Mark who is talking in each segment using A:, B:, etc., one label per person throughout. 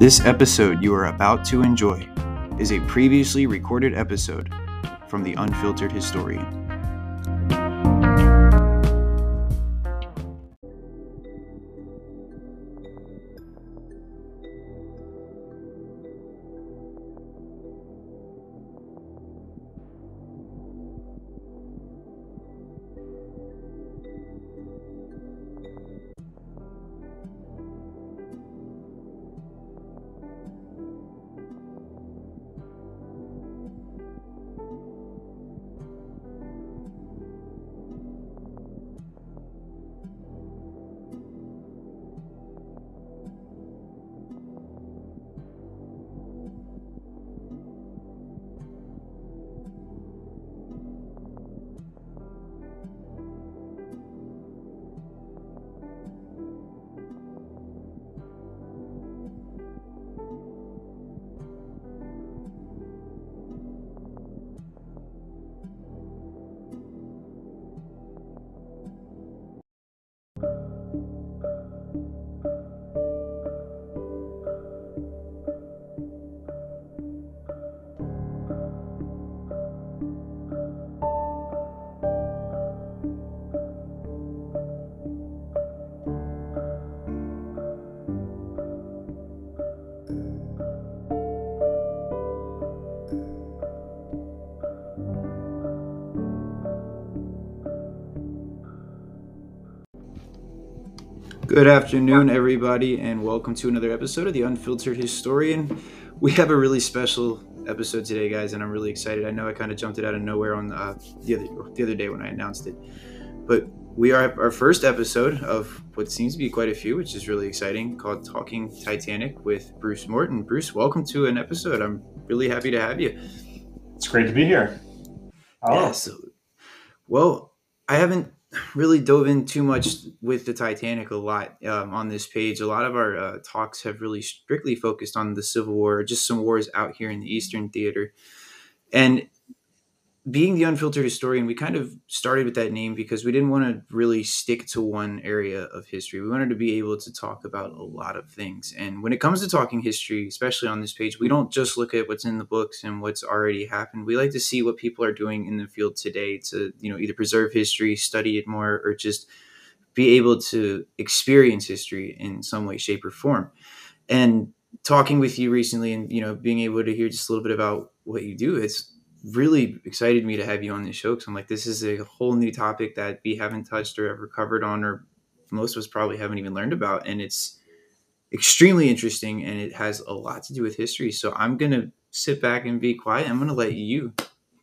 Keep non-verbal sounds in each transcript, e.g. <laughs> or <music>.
A: This episode you are about to enjoy is a previously recorded episode from The Unfiltered Historian. Good afternoon, everybody, and welcome to another episode of The Unfiltered Historian. We have a really special episode today, guys, and I'm really excited. I know I kind of jumped it out of nowhere on uh, the other the other day when I announced it, but we are our first episode of what seems to be quite a few, which is really exciting, called Talking Titanic with Bruce Morton. Bruce, welcome to an episode. I'm really happy to have you.
B: It's great to be here.
A: Hello. Yes. Well, I haven't really dove in too much with the Titanic a lot um, on this page. A lot of our uh, talks have really strictly focused on the Civil War, just some wars out here in the Eastern Theater. And being the unfiltered historian, we kind of started with that name because we didn't want to really stick to one area of history. We wanted to be able to talk about a lot of things. And when it comes to talking history, especially on this page, we don't just look at what's in the books and what's already happened. We like to see what people are doing in the field today to, you know, either preserve history, study it more, or just be able to experience history in some way, shape, or form. And talking with you recently and, you know, being able to hear just a little bit about what you do, it's really excited me to have you on the show because I'm like, this is a whole new topic that we haven't touched or ever covered on, or most of us probably haven't even learned about. And it's extremely interesting and it has a lot to do with history. So I'm going to sit back and be quiet. I'm going to let you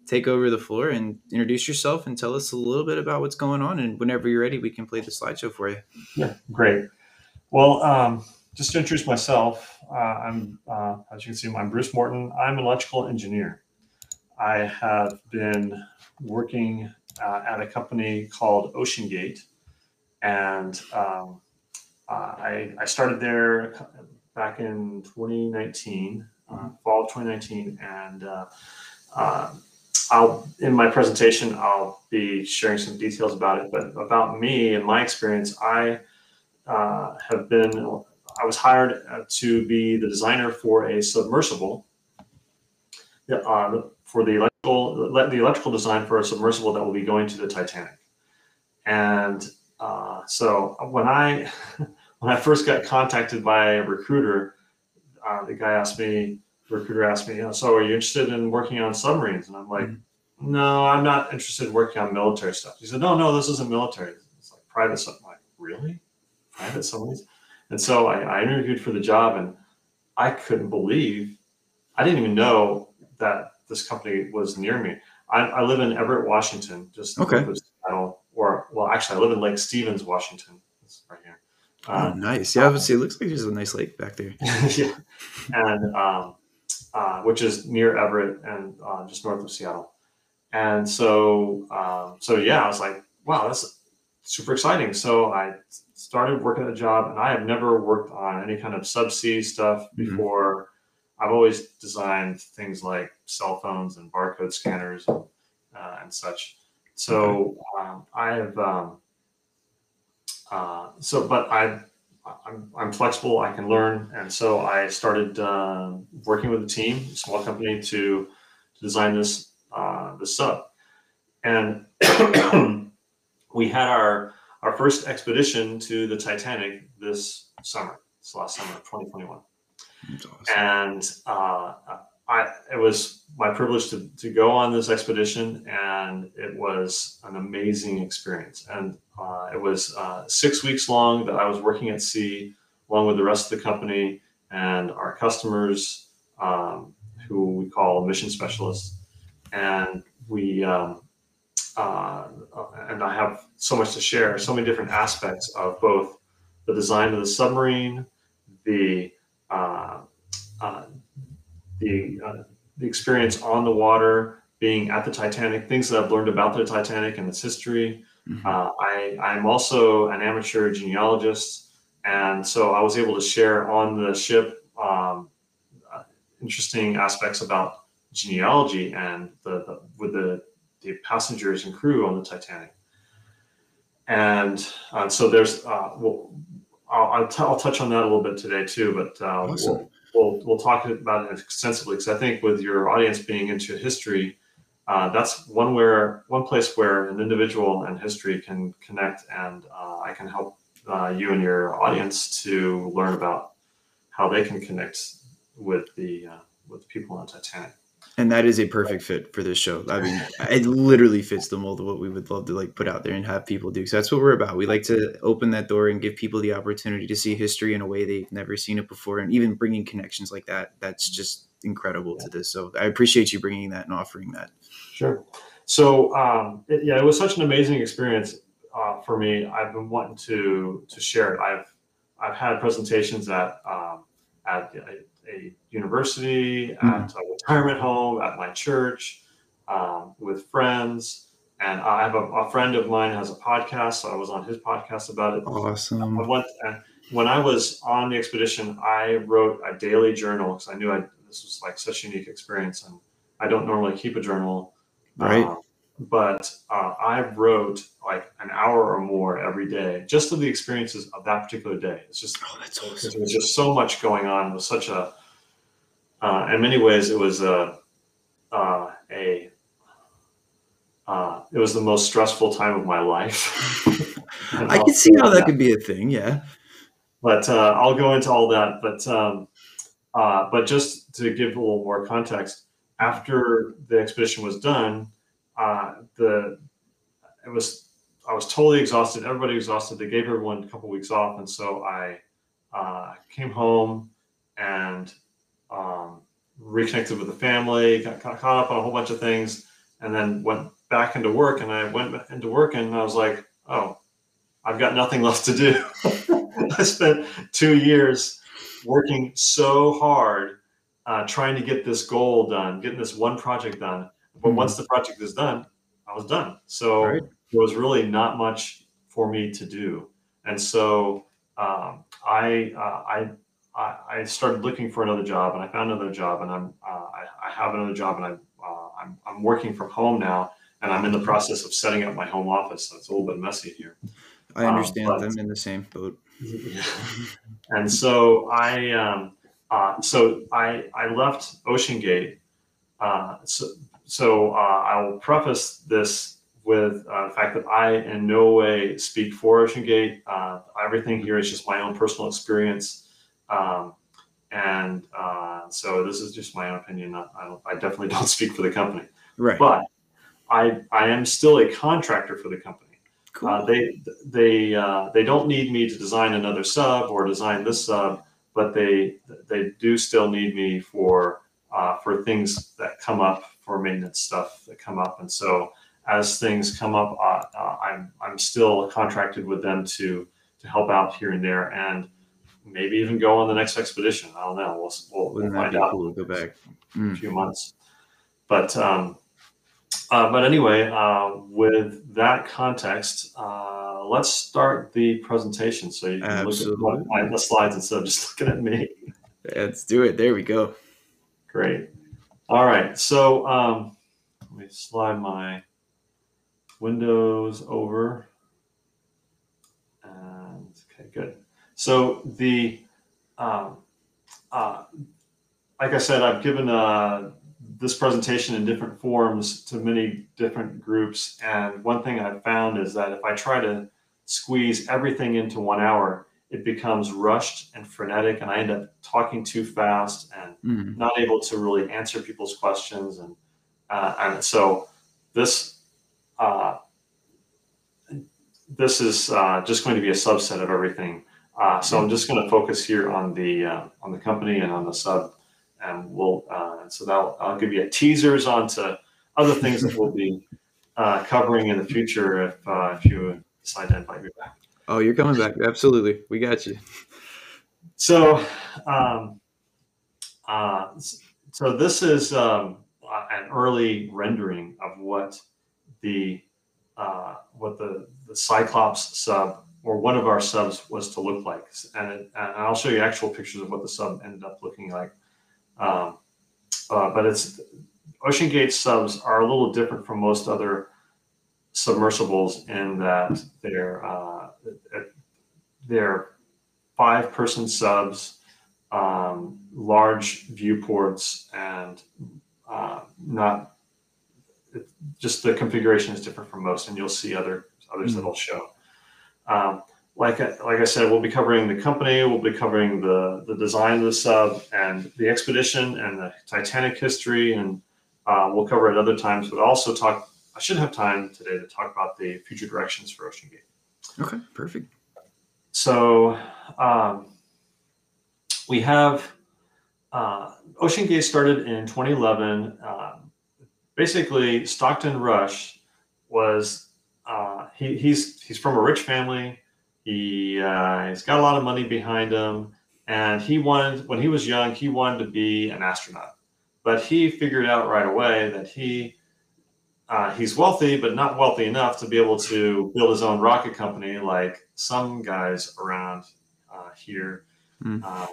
A: take over the floor and introduce yourself and tell us a little bit about what's going on. And whenever you're ready, we can play the slideshow for you.
B: Yeah, great. Well, um, just to introduce myself, uh, I'm, uh, as you can see, I'm Bruce Morton. I'm an electrical engineer. I have been working uh, at a company called OceanGate, and um, uh, I, I, started there back in 2019, uh, mm-hmm. fall of 2019, and uh, uh, I'll in my presentation I'll be sharing some details about it. But about me and my experience, I uh, have been I was hired to be the designer for a submersible. Uh, for the electrical the electrical design for a submersible that will be going to the Titanic. And uh, so when I <laughs> when I first got contacted by a recruiter, uh, the guy asked me, the recruiter asked me, "So are you interested in working on submarines?" And I'm like, mm-hmm. "No, I'm not interested in working on military stuff." He said, "No, no, this isn't military. It's like private stuff." I'm like, "Really? Private submarines?" And so I, I interviewed for the job, and I couldn't believe I didn't even know that this company was near me. I, I live in Everett, Washington, just
A: okay.
B: Seattle, or well, actually, I live in Lake Stevens, Washington. It's right here.
A: Um, oh, nice. Yeah, obviously, it looks like there's a nice lake back there. <laughs>
B: yeah, and um, uh, which is near Everett and uh, just north of Seattle. And so, um, so yeah, I was like, wow, that's super exciting. So I started working at a job, and I have never worked on any kind of subsea stuff mm-hmm. before. Mm-hmm I've always designed things like cell phones and barcode scanners and, uh, and such. So um, I have, um, uh, so, but I, I'm, I'm flexible. I can learn, and so I started uh, working with a team, a small company, to, to design this uh, this sub. And <clears throat> we had our our first expedition to the Titanic this summer, this last summer, 2021. Awesome. And uh, I, it was my privilege to, to go on this expedition, and it was an amazing experience. And uh, it was uh, six weeks long that I was working at sea, along with the rest of the company and our customers, um, who we call mission specialists. And we, um, uh, and I have so much to share, so many different aspects of both the design of the submarine, the uh, uh, the uh, the experience on the water, being at the Titanic, things that I've learned about the Titanic and its history. Mm-hmm. Uh, I I'm also an amateur genealogist, and so I was able to share on the ship um, uh, interesting aspects about genealogy and the, the with the the passengers and crew on the Titanic. And uh, so there's, uh, well, I'll, I'll, t- I'll, touch on that a little bit today too, but uh, awesome. we'll, we'll, we'll talk about it extensively because I think with your audience being into history, uh, that's one where one place where an individual and history can connect, and uh, I can help uh, you and your audience to learn about how they can connect with the with the people on Titanic
A: and that is a perfect fit for this show. I mean, it literally fits the mold of what we would love to like put out there and have people do. So that's what we're about. We like to open that door and give people the opportunity to see history in a way they've never seen it before, and even bringing connections like that. That's just incredible yeah. to this. So I appreciate you bringing that and offering that.
B: Sure. So um, it, yeah, it was such an amazing experience uh, for me. I've been wanting to to share it. I've I've had presentations at um, at a university, mm-hmm. at a retirement home, at my church, um, with friends. And I have a, a, friend of mine has a podcast, so I was on his podcast about it.
A: Awesome.
B: I went, when I was on the expedition, I wrote a daily journal because I knew I, this was like such a unique experience, and I don't normally keep a journal.
A: Right. Um,
B: but uh, I wrote like an hour or more every day just of the experiences of that particular day. It's just,
A: oh, that's awesome.
B: There was just so much going on. It was such a, uh, in many ways, it was a, uh, a, uh, it was the most stressful time of my life. <laughs>
A: I can see how that, that could be a thing. Yeah.
B: But uh, I'll go into all that. But, um, uh, but just to give a little more context, after the expedition was done, uh, the it was I was totally exhausted. Everybody exhausted. They gave everyone a couple weeks off, and so I uh, came home and um, reconnected with the family, got, got caught up on a whole bunch of things, and then went back into work. And I went into work, and I was like, oh, I've got nothing <laughs> left to do. <laughs> I spent two years working so hard uh, trying to get this goal done, getting this one project done. But mm-hmm. once the project is done, I was done. So right. there was really not much for me to do. And so um, I, uh, I, I, started looking for another job, and I found another job, and I'm uh, I, I, have another job, and I'm, uh, I'm I'm working from home now, and I'm in the process of setting up my home office. So it's a little bit messy here.
A: I um, understand. Um, I'm in the same boat.
B: Yeah. <laughs> and so I um, uh, so I I left OceanGate. Uh, so so uh, I'll preface this with uh, the fact that I in no way speak for OceanGate. Uh, everything here is just my own personal experience. Um, and uh, so this is just my own opinion. I, I, definitely <laughs> don't speak for the company.
A: Right.
B: But I, I am still a contractor for the company. Cool. Uh, they they uh, they don't need me to design another sub or design this sub, but they they do still need me for for things that come up for maintenance stuff that come up. And so as things come up, uh, uh, I'm I'm still contracted with them to to help out here and there, and maybe even go on the next expedition. I don't know. We'll we'll, we'll find out.
A: Cool go back
B: mm. a few months. But um, uh, but anyway, uh, with that context, uh, let's start the presentation. So you can Absolutely. look at the slides instead of just <laughs> looking at me.
A: Let's do it. There we go.
B: Great. All right, so um, let me slide my windows over. And okay, good. So the, um, uh, like I said, I've given uh, this presentation in different forms to many different groups. And one thing I've found is that if I try to squeeze everything into one hour, it becomes rushed and frenetic, and I end up talking too fast and
A: Mhm.
B: not able to really answer people's questions. And uh, and so this uh, this is uh, just going to be a subset of everything. Uh, so I'm just going to focus here on the uh, on the company and on the sub, and we'll uh, so that I'll give you a teasers onto other things that we'll be uh, covering in the future if uh, if you decide to invite me back.
A: Oh, you're coming back. Absolutely. We got you.
B: So, um, uh, so this is um, an early rendering of what the uh, what the the Cyclops sub or one of our subs was to look like, and, it, and I'll show you actual pictures of what the sub ended up looking like. Um, uh, but it's OceanGate subs are a little different from most other submersibles in that they're uh, they're five person subs, um, large viewports, and uh, not it, just the configuration is different from most, and you'll see other others
A: Mhm.
B: that'll show. Um, like I, like I said, we'll be covering the company, we'll be covering the the design of the sub and the expedition and the Titanic history, and uh, we'll cover it other times. But also talk. I should have time today to talk about the future directions for OceanGate.
A: Okay. Perfect.
B: So um, we have uh, OceanGate started in 2011. Um, basically, Stockton Rush was uh, he, he's he's from a rich family. He uh, he's got a lot of money behind him, and he wanted when he was young he wanted to be an astronaut, but he figured out right away that he uh, he's wealthy, but not wealthy enough to be able to build his own rocket company like some guys around uh, here uh,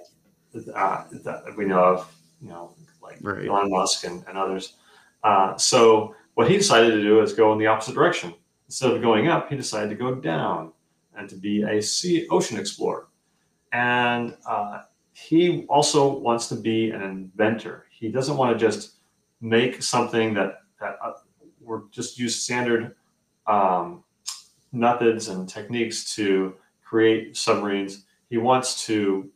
B: uh, that we know of, you know, like
A: Right.
B: Elon Musk and, and others. Uh, so what he decided to do is go in the opposite direction. Instead of going up, he decided to go down and to be a sea ocean explorer. And uh, he also wants to be an inventor. He doesn't want to just make something that that uh, or just use standard um, methods and techniques to create submarines. He wants to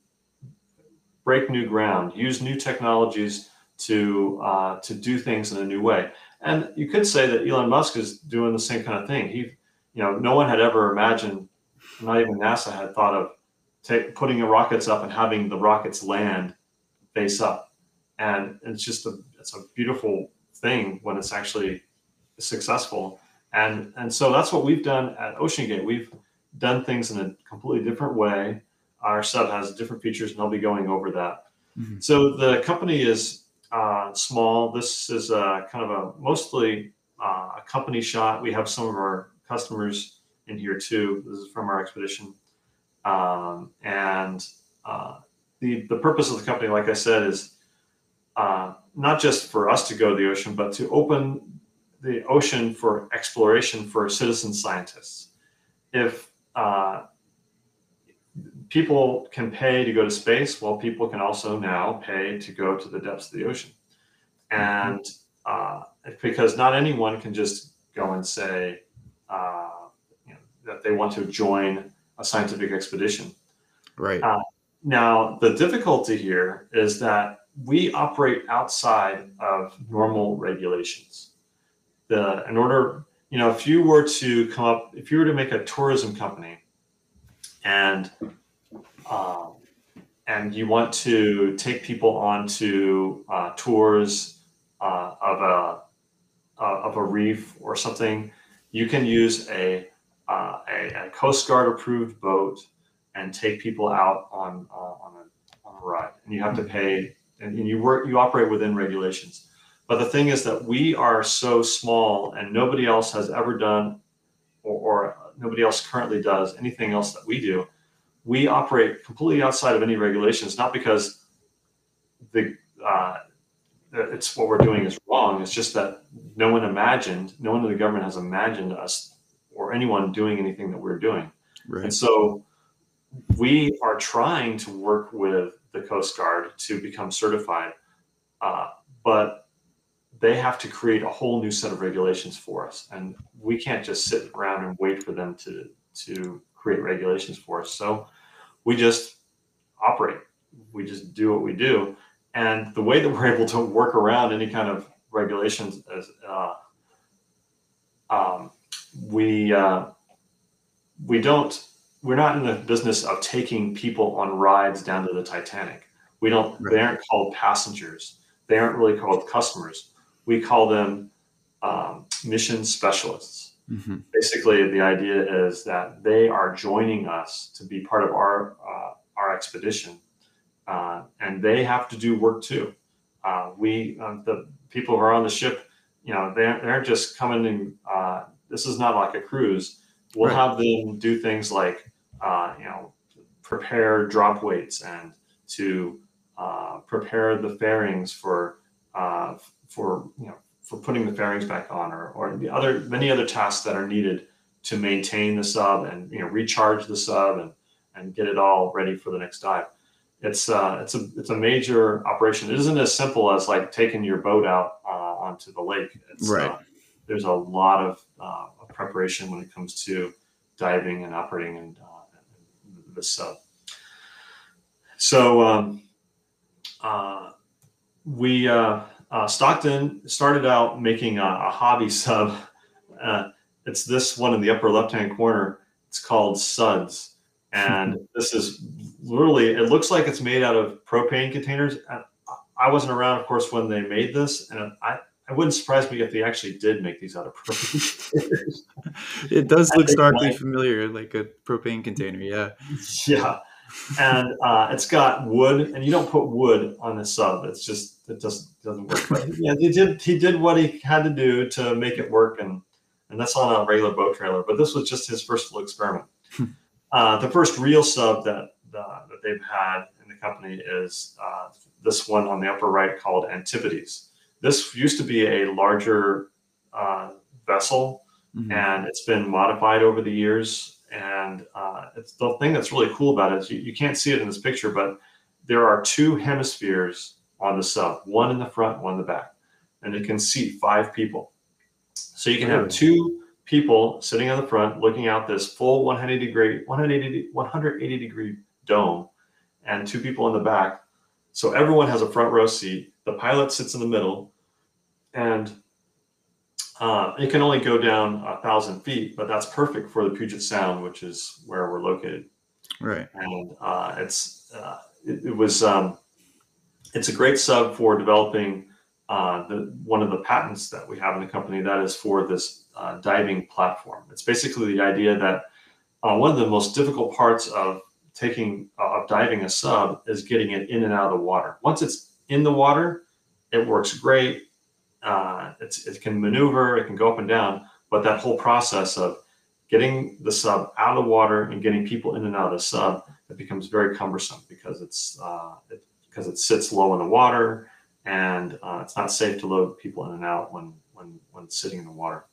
B: break new ground, use new technologies to uh, to do things in a new way. And you could say that Elon Musk is doing the same kind of thing. He, you know, no one had ever imagined, not even NASA had thought of take, putting the rockets up and having the rockets land face up. And it's just a it's a beautiful thing when it's actually successful. And and so that's what we've done at OceanGate. We've done things in a completely different way. Our sub has different features, and I'll be going over that.
A: Mhm.
B: So the company is uh, small. This is a, kind of a mostly uh, a company shot. We have some of our customers in here too. This is from our expedition, um, and uh, the the purpose of the company, like I said, is uh, not just for us to go to the ocean, but to open the ocean for exploration for citizen scientists. If uh, people can pay to go to space, while people can also now pay to go to the depths of the ocean. And uh, because not anyone can just go and say uh, you know, that they want to join a scientific expedition.
A: Right.
B: Uh, Now, the difficulty here is that we operate outside of normal regulations. The in order, you know, if you were to come up, if you were to make a tourism company, and um, and you want to take people onto uh, tours uh, of a uh, of a reef or something, you can use a uh, a, a Coast Guard approved boat and take people out on uh, on, a, on a ride, and you have to pay, and, and you work you operate within regulations. But the thing is that we are so small, and nobody else has ever done, or, or nobody else currently does anything else that we do. We operate completely outside of any regulations, not because the uh, it's what we're doing is wrong. It's just that no one imagined, no one in the government has imagined us or anyone doing anything that we're doing.
A: Right.
B: And so we are trying to work with the Coast Guard to become certified, uh, but they have to create a whole new set of regulations for us, and we can't just sit around and wait for them to to create regulations for us. So we just operate. We just do what we do, and the way that <laughs> we're able to work around any kind of regulations is uh, um, we uh, we don't we're not in the business of taking people on rides down to the Titanic. We don't. Right. They aren't called passengers. They aren't really called customers. We call them um, mission specialists. Mm-hmm. Basically, the idea is that they are joining us to be part of our uh, our expedition, uh, and they have to do work too. Uh, we uh, the people who are on the ship, you know, they aren't, they aren't just coming and uh, this is not like a cruise. We'll right. have them do things like, uh, you know, prepare drop weights and to uh, prepare the fairings for uh, for you know for putting the fairings back on, or or the other many other tasks that are needed to maintain the sub and you know recharge the sub and and get it all ready for the next dive. It's uh, it's a it's a major operation. It isn't as simple as like taking your boat out uh, onto the lake. It's,
A: right. Uh,
B: there's a lot of uh, preparation when it comes to diving and operating and uh, the sub. So um, uh, we uh, uh, Stockton started out making a, a hobby <laughs> sub. Uh, it's this one in the upper left-hand corner. It's called Suds, and <laughs> this is literally. It looks like it's made out of propane containers. I wasn't around, of course, when they made this, and I it wouldn't surprise me if they actually did make these out of propane <laughs>
A: it does look starkly familiar, like a propane container. Yeah.
B: Yeah. And uh, it's got wood, and you don't put wood on a sub. It's just it doesn't doesn't work. But yeah, he did he did what he had to do to make it work, and and that's on a regular boat trailer. But this was just his first little experiment. Hmm. uh, the first real sub that uh, that they've had in the company is uh, this one on the upper right called Antipodes this used to be a larger uh, vessel, mm-hmm. and it's been modified over the years. And uh, it's the thing that's really cool about it is you, you can't see it in this picture, but there are two hemispheres on the sub, one in the front, one in the back, and it can seat five people. So you can have two people sitting on the front looking out this full 180 degree 180 180 degree dome and two people in the back. So everyone has a front row seat. The pilot sits in the middle, and uh, it can only go down a thousand feet, but that's perfect for the Puget Sound, which is where we're located.
A: Right.
B: And uh, it's uh, it, it, was um, it's a great sub for developing uh, the one of the patents that we have in the company that is for this uh, diving platform. It's basically the idea that uh, one of the most difficult parts of taking of diving a sub is getting it in and out of the water. Once it's in the water, it works great. Uh, it can maneuver, it can go up and down, but that whole process of getting the sub out of the water and getting people in and out of the sub, it becomes very cumbersome because it's uh, it, because it sits low in the water and uh, it's not safe to load people in and out when when when sitting in the water.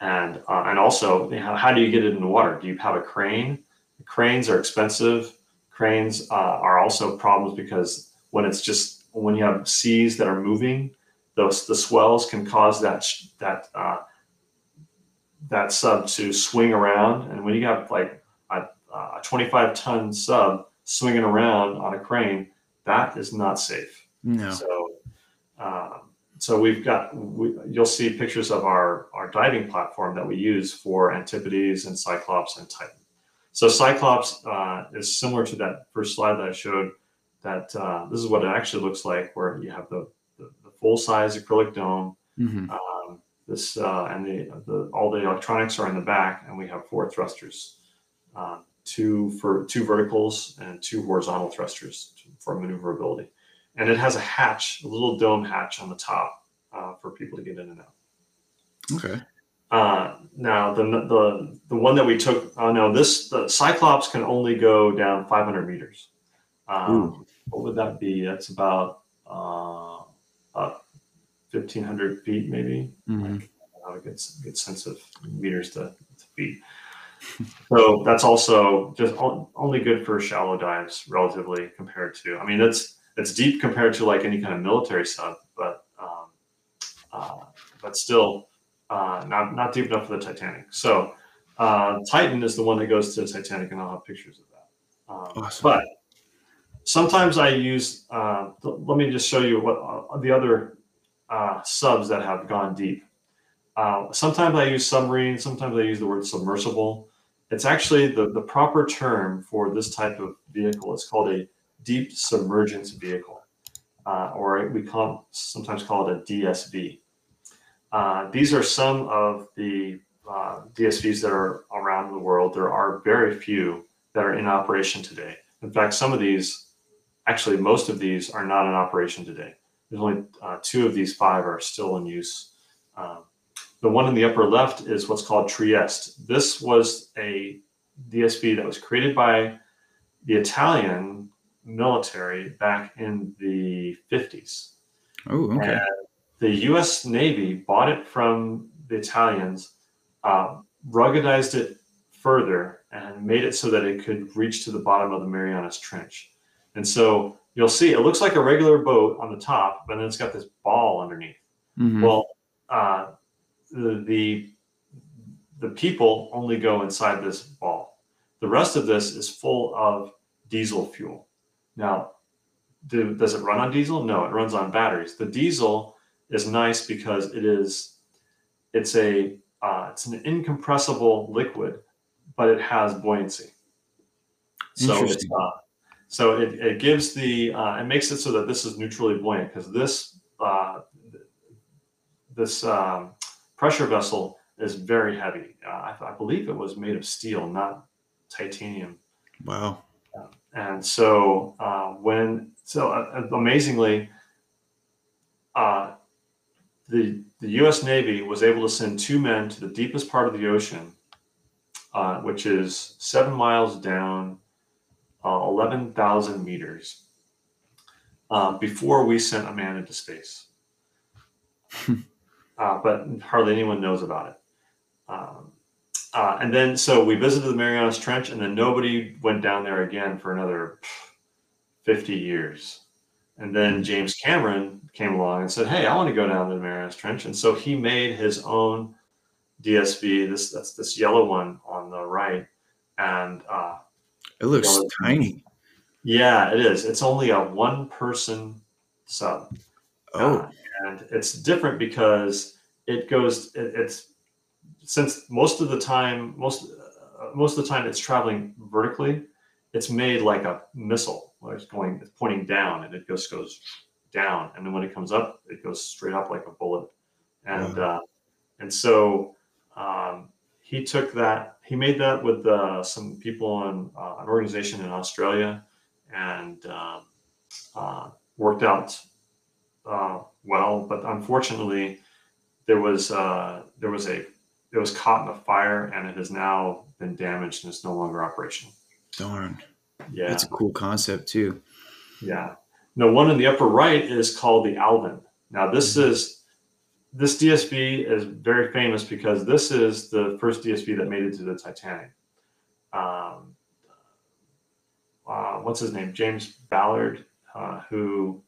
B: And uh, and also, you know, how do you get it in the water? Do you have a crane? Cranes are expensive. Cranes uh, are also problems because when it's just when you have seas that are moving, those the swells can cause that that uh, that sub to swing around. And when you have like a, a 25 ton sub swinging around on a crane, that is not safe.
A: No.
B: So, uh, so we've got we, you'll see pictures of our our diving platform that we use for Antipodes and Cyclops and Titan. So Cyclops uh, is similar to that first slide that I showed that uh, this is what it actually looks like, where you have the full size acrylic dome. Mm-hmm. Um, this uh, and the, the all the electronics are in the back, and we have four thrusters, uh, two for two verticals and two horizontal thrusters for maneuverability. And it has a hatch, a little dome hatch on the top uh, for people to get in and out.
A: Okay.
B: Uh, now the, the the one that we took, uh, no, this the Cyclops can only go down 500 meters. Um, what would that be? That's about uh, fifteen hundred feet, maybe. Mm-hmm. Like, I have a good, good sense of meters to, to feet. so that's also just only good for shallow dives, relatively compared to. I mean, it's it's deep compared to like any kind of military sub, but um, uh, but still uh, not not deep enough for the Titanic. So uh, Titan is the one that goes to the Titanic, and I'll have pictures of that. Um, awesome. But sometimes I use. Uh, let me just show you what uh, the other uh, subs that have gone deep. Uh, sometimes I use submarine. Sometimes I use the word submersible. It's actually the, the proper term for this type of vehicle. It's called a deep submergence vehicle, uh, or we call sometimes call it a DSV. Uh, these are some of the DSVs that are around the world. There are very few that are in operation today. In fact, some of these, actually, most of these are not in operation today. There's only uh, two of these five are still in use. Um, the one in the upper left is what's called Trieste. This was a DSV that was created by the Italian military back in the 50s.
A: Oh, okay. And
B: the U.S. Navy bought it from the Italians, uh, ruggedized it further, and made it so that it could reach to the bottom of the Marianas Trench. And so you'll see it looks like a regular boat on the top, but then it's got this ball underneath. Mm-hmm. Well, uh, the, the the people only go inside this ball. The rest of this is full of diesel fuel. Now, do, does it run on diesel? No, it runs on batteries. The diesel is nice because it is it's a uh, it's an incompressible liquid, but it has buoyancy. So it's uh, so it, it gives the uh, it makes it so that this is neutrally buoyant because this uh, this um, pressure vessel is very heavy. Uh, I, I, believe it was made of steel, not titanium.
A: Wow.
B: and so uh, when so uh, amazingly, uh, the, the U.S. Navy was able to send two men to the deepest part of the ocean, uh, which is seven miles down, uh, 11,000 meters, uh, before we sent a man into space. <laughs> Uh, but hardly anyone knows about it. Um, uh, and then, so we visited the Marianas Trench, and then nobody went down there again for another 50 years. And then James Cameron came along and said, "Hey, I want to go down to the Marianas Trench," and so he made his own DSV. This that's this yellow one on the right, and uh,
A: it looks tiny.
B: Yeah, it is. It's only a one-person sub.
A: Oh, uh,
B: and it's different because it goes. It, it's since most of the time, most uh, most of the time, it's traveling vertically. It's made like a missile it's going, it's pointing down, and it just goes down, and then when it comes up, it goes straight up like a bullet, and uh, and so um, he took that, he made that with uh, some people in uh, an organization in Australia, and um, uh, worked out uh, well, but unfortunately, there was uh, there was a it was caught in a fire, and it has now been damaged and it's no longer operational.
A: Darn. Yeah. That's a cool concept too.
B: Yeah. No, one in the upper right is called the Alvin. Now this mm-hmm. is this DSV is very famous because this is the first DSV that made it to the Titanic. Um, uh, what's his name? James Ballard, uh, who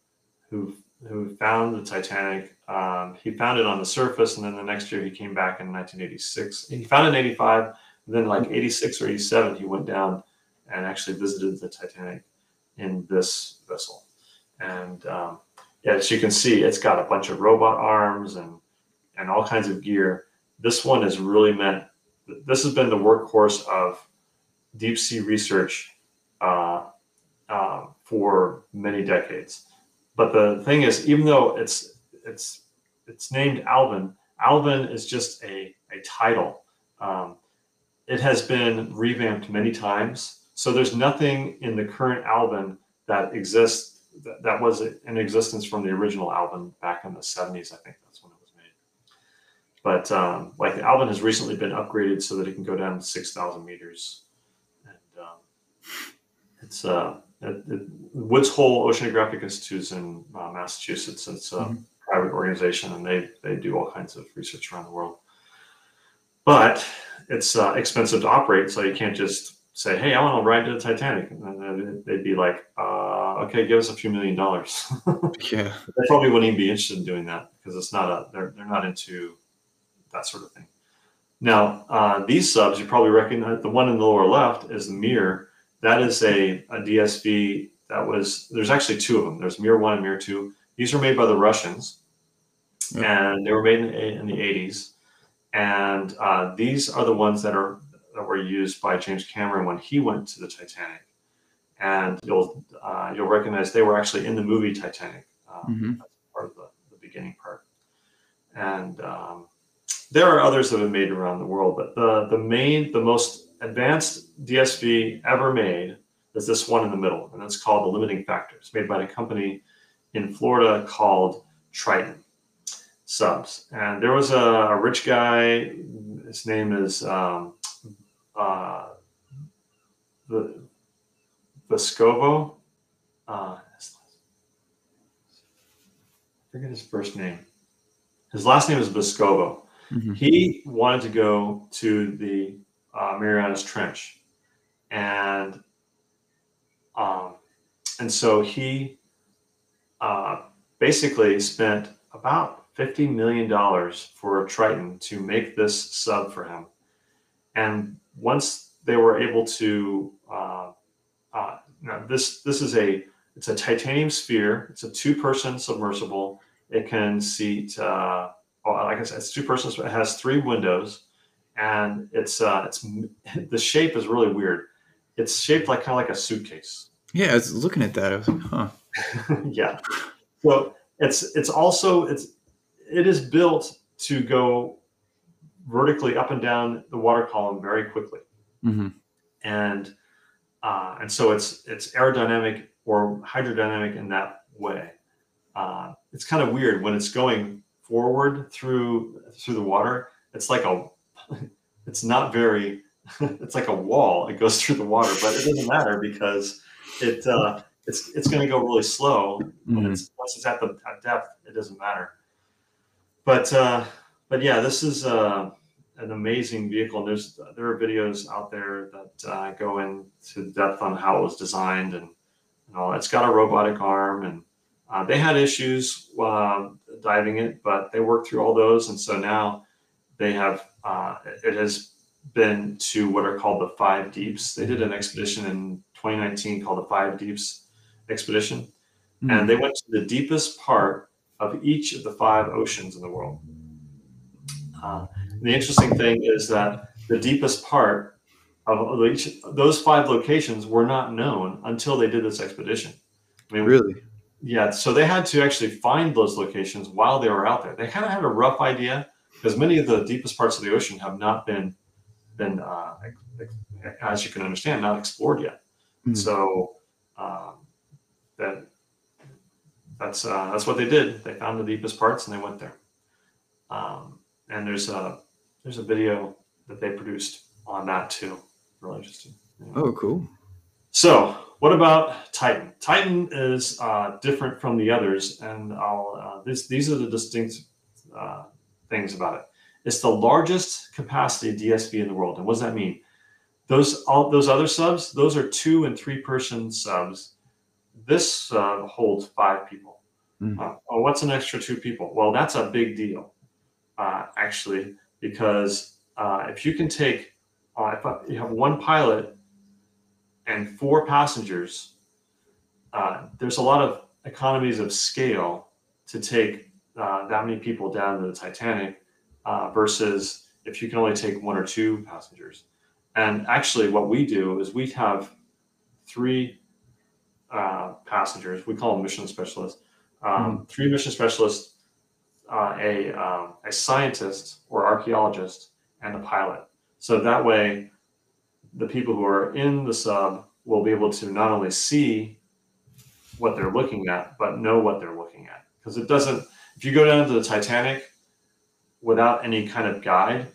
B: who who found the Titanic. Um, he found it on the surface, and then the next year he came back in 1986. He found it in 85. then, like 86 or 87, he went down and actually visited the Titanic in this vessel. And um, as you can see, it's got a bunch of robot arms and and all kinds of gear. This one is really meant. This has been the workhorse of deep sea research uh, uh, for many decades. But the thing is, even though it's it's it's named Alvin, Alvin is just a a title. Um, it has been revamped many times so there's nothing in the current Alvin that exists that, that was in existence from the original Alvin back in the 70s. I think that's when it was made. But um, like the Alvin has recently been upgraded so that it can go down to 6,000 meters. And um, it's uh, it, it, Woods Hole Oceanographic Institute in uh, Massachusetts. It's a mm-hmm. private organization and they, they do all kinds of research around the world. But it's uh, expensive to operate, so you can't just say, "Hey, I want to ride to the Titanic," and then they'd be like, uh, "Okay, give us a few million dollars." <laughs>
A: yeah,
B: they probably wouldn't even be interested in doing that because it's not a they're they're not into that sort of thing. Now, uh, these subs you probably recognize. The one in the lower left is the Mir. That is a, a DSV that was. There's actually two of them. There's Mir one and Mir two. These were made by the Russians, and they were made in, in the 80s. And uh, these are the ones that are that were used by James Cameron when he went to the Titanic. And you'll uh, you'll recognize they were actually in the movie Titanic, um, mm-hmm. part of the, the, beginning part. And um, there are others that have been made around the world, but the the main, the most advanced DSV ever made is this one in the middle, and it's called the Limiting Factor. It's made by a company in Florida called Triton subs. And there was a, a rich guy. His name is um, uh, the Vescovo. Uh, I forget his first name. His last name is Vescovo. Mm-hmm. He wanted to go to the uh, Marianas Trench, and um, and so he uh, basically spent about $50 million for Triton to make this sub for him. And once they were able to, uh, now this, this is a, it's a titanium sphere. It's a two person submersible. It can seat, uh, like I said, it's two persons. It has three windows and it's, uh, it's, <laughs> the shape is really weird. It's shaped like kind of like a suitcase.
A: Yeah. I was looking at that. I was like, huh. <laughs>
B: yeah. So it's, it's also, it's, it is built to go vertically up and down the water column very quickly. Mm-hmm. And uh, and so it's it's aerodynamic or hydrodynamic in that way. Uh, it's kind of weird when it's going forward through through the water. It's like a <laughs> it's not very <laughs> it's like a wall. It goes through the water, but it doesn't matter because it uh, it's it's going to go really slow. Mm-hmm. It's, once it's at the at depth, it doesn't matter but uh, but yeah, this is uh, an amazing vehicle. And there's there are videos out there that uh, go into depth on how it was designed and, and all. It's got a robotic arm, and uh, they had issues uh, diving it, but they worked through all those, and so now they have uh, it has been to what are called the five deeps. They did an expedition in 2019 called the Five Deeps expedition, mm-hmm. and they went to the deepest part of each of the five oceans in the world. The interesting thing is that the deepest part of each, those five locations were not known until they did this expedition.
A: I mean, really?
B: Yeah. So they had to actually find those locations while they were out there. They kind of had a rough idea because many of the deepest parts of the ocean have not been been, uh, as you can understand, not explored yet. Mm-hmm. So um, that that's uh, that's what they did. They found the deepest parts and they went there. Um, and there's a there's a video that they produced on that too. Really interesting.
A: Oh, cool.
B: So, what about Titan? Titan is uh, different from the others, and I'll uh, this, these are the distinct uh, things about it. It's the largest capacity DSV in the world, and what does that mean? Those all those other subs, those are two and three person subs this uh, holds five people. Mm. Uh, oh, what's an extra two people? Well, that's a big deal, uh, actually, because uh, if you can take, uh, if you have one pilot and four passengers, uh, there's a lot of economies of scale to take that many people down to the Titanic versus if you can only take one or two passengers. And actually, what we do is we have three uh, passengers. We call them mission specialists. Um, mm. Three mission specialists, uh, a um, a scientist or archaeologist, and a pilot. So that way, the people who are in the sub will be able to not only see what they're looking at, but know what they're looking at. Because it doesn't. If you go down to the Titanic without any kind of guide,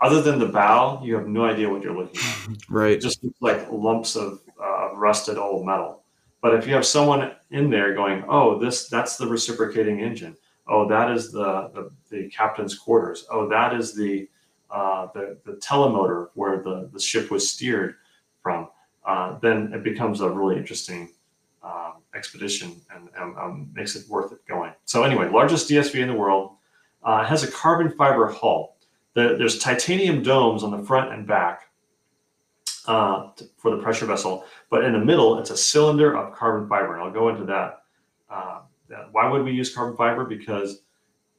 B: other than the bow, you have no idea what you're looking at. <laughs>
A: Right.
B: It just like lumps of uh, rusted old metal. But if you have someone in there going, oh, this that's the reciprocating engine. Oh, that is the the, the captain's quarters. Oh, that is the uh, the, the telemotor where the, the ship was steered from, uh, then it becomes a really interesting um, expedition and, um, makes it worth it going. So anyway, largest DSV in the world uh, has a carbon fiber hull. The, there's titanium domes on the front and back uh, for the pressure vessel, but in the middle, it's a cylinder of carbon fiber. And I'll go into that. Uh, why would we use carbon fiber? Because,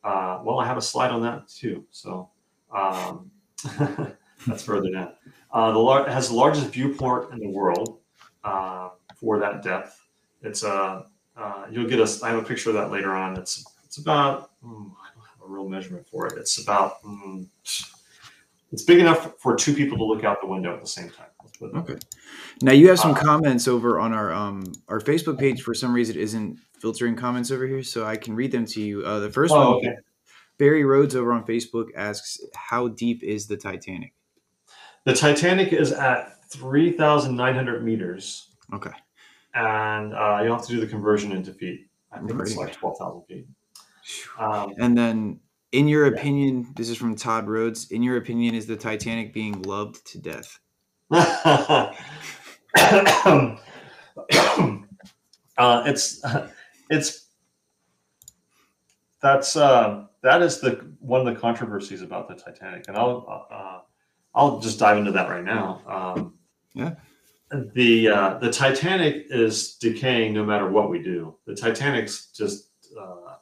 B: uh, well, I have a slide on that too. So um, <laughs> that's further down. Uh, the lar- has the largest viewport in the world uh, for that depth. It's a uh, you'll get a. I have a picture of that later on. It's it's about. Mm, I don't have a real measurement for it. It's about. Mm, it's big enough for two people to look out the window at the same time.
A: Okay. Now you have some uh, comments over on our um our Facebook page. For some reason, it isn't filtering comments over here, so I can read them to you. Uh, the first oh, one, okay. Barry Rhodes over on Facebook asks, "How deep is the Titanic?"
B: The Titanic is at three thousand nine hundred meters.
A: Okay
B: and uh, you'll have to do the conversion into feet. I think it's like twelve thousand feet.
A: Um, and then, in your yeah. opinion, this is from Todd Rhodes. In your opinion, is the Titanic being loved to death? <coughs> <coughs> <coughs>
B: uh, it's <laughs> it's that's uh, that is the one of the controversies about the Titanic, and I'll uh, I'll just dive into that right now. Um,
A: yeah
B: the uh, the Titanic is decaying no matter what we do. The Titanic's just uh,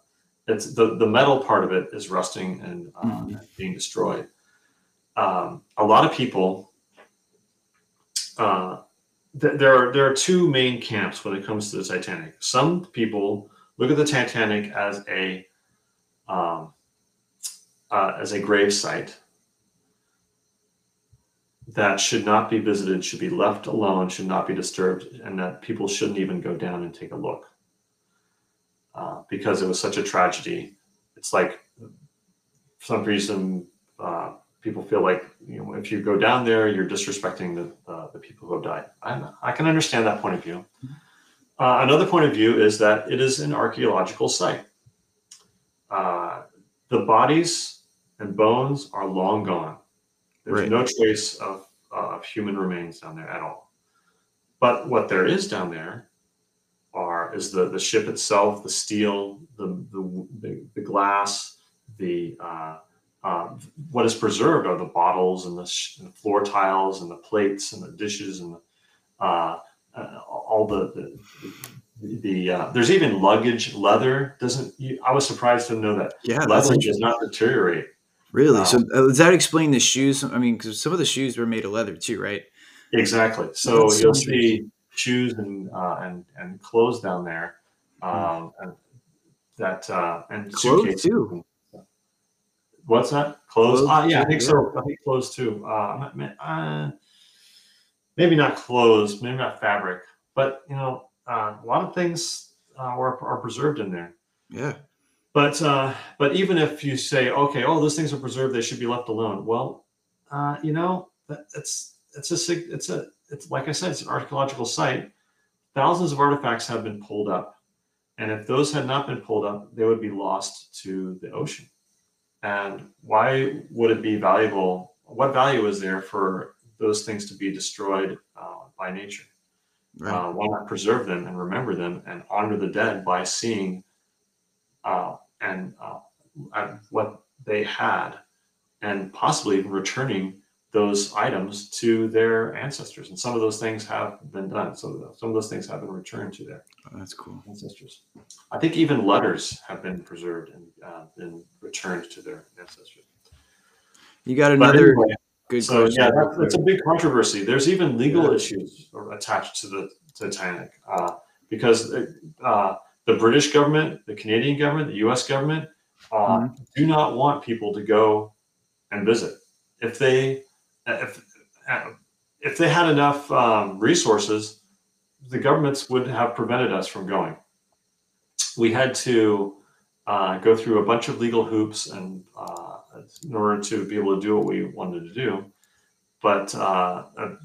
B: it's the the metal part of it is rusting and uh, mm-hmm. being destroyed. Um, a lot of people. Th- there are there are two main camps when it comes to the Titanic. Some people look at the Titanic as a um, uh, as a grave site that should not be visited, should be left alone, should not be disturbed, and that people shouldn't even go down and take a look uh, because it was such a tragedy. It's like, for some reason, uh, people feel like you know if you go down there, you're disrespecting the uh, the people who have died. I, I can understand that point of view. Uh, another point of view is that it is an archaeological site. Uh, the bodies and bones are long gone there's right. no trace of, uh, of human remains down there at all. But what there is down there are is the the ship itself, the steel, the the, the, the glass, the uh, uh, what is preserved are the bottles and the, sh- and the, floor tiles and the plates and the dishes and the, uh, uh all the the, the uh, there's even luggage leather doesn't you, I was surprised to know that
A: yeah
B: leather does not deteriorate
A: Really? so uh, does that explain the shoes? I mean, because some of the shoes were made of leather too, right?
B: Exactly. So That's you'll see shoes and uh, and and clothes down there. Hmm. Um, and that uh, and
A: clothes too.
B: What's that? Clothes? clothes uh, yeah, I think so. I think clothes too. Uh, uh, maybe not clothes, maybe not fabric, but you know, uh, a lot of things uh, are, are preserved in there.
A: Yeah.
B: But uh, but even if you say, okay, oh, those things are preserved, they should be left alone. Well, uh, you know, that, it's it's a it's a it's like I said, it's an archaeological site. Thousands of artifacts have been pulled up, and if those had not been pulled up, they would be lost to the ocean. And why would it be valuable? What value is there for those things to be destroyed uh, by nature? Right. Uh, why not preserve them and remember them and honor the dead by seeing uh, and uh, what they had, and possibly even returning those items to their ancestors. And some of those things have been done. So some of those things have been returned to their
A: oh, that's cool
B: ancestors. I think even letters have been preserved and uh, been returned to their ancestors.
A: You got another anyway,
B: good so, question. Yeah, that's, that's, a big controversy. There's even legal yeah. issues attached to the Titanic uh, because uh, the British government, the Canadian government, the U.S. government uh, mm-hmm. do not want people to go and visit. If they if if they had enough um, resources, the governments would have prevented us from going. We had to uh, go through a bunch of legal hoops and uh, in order to be able to do what we wanted to do. But uh, uh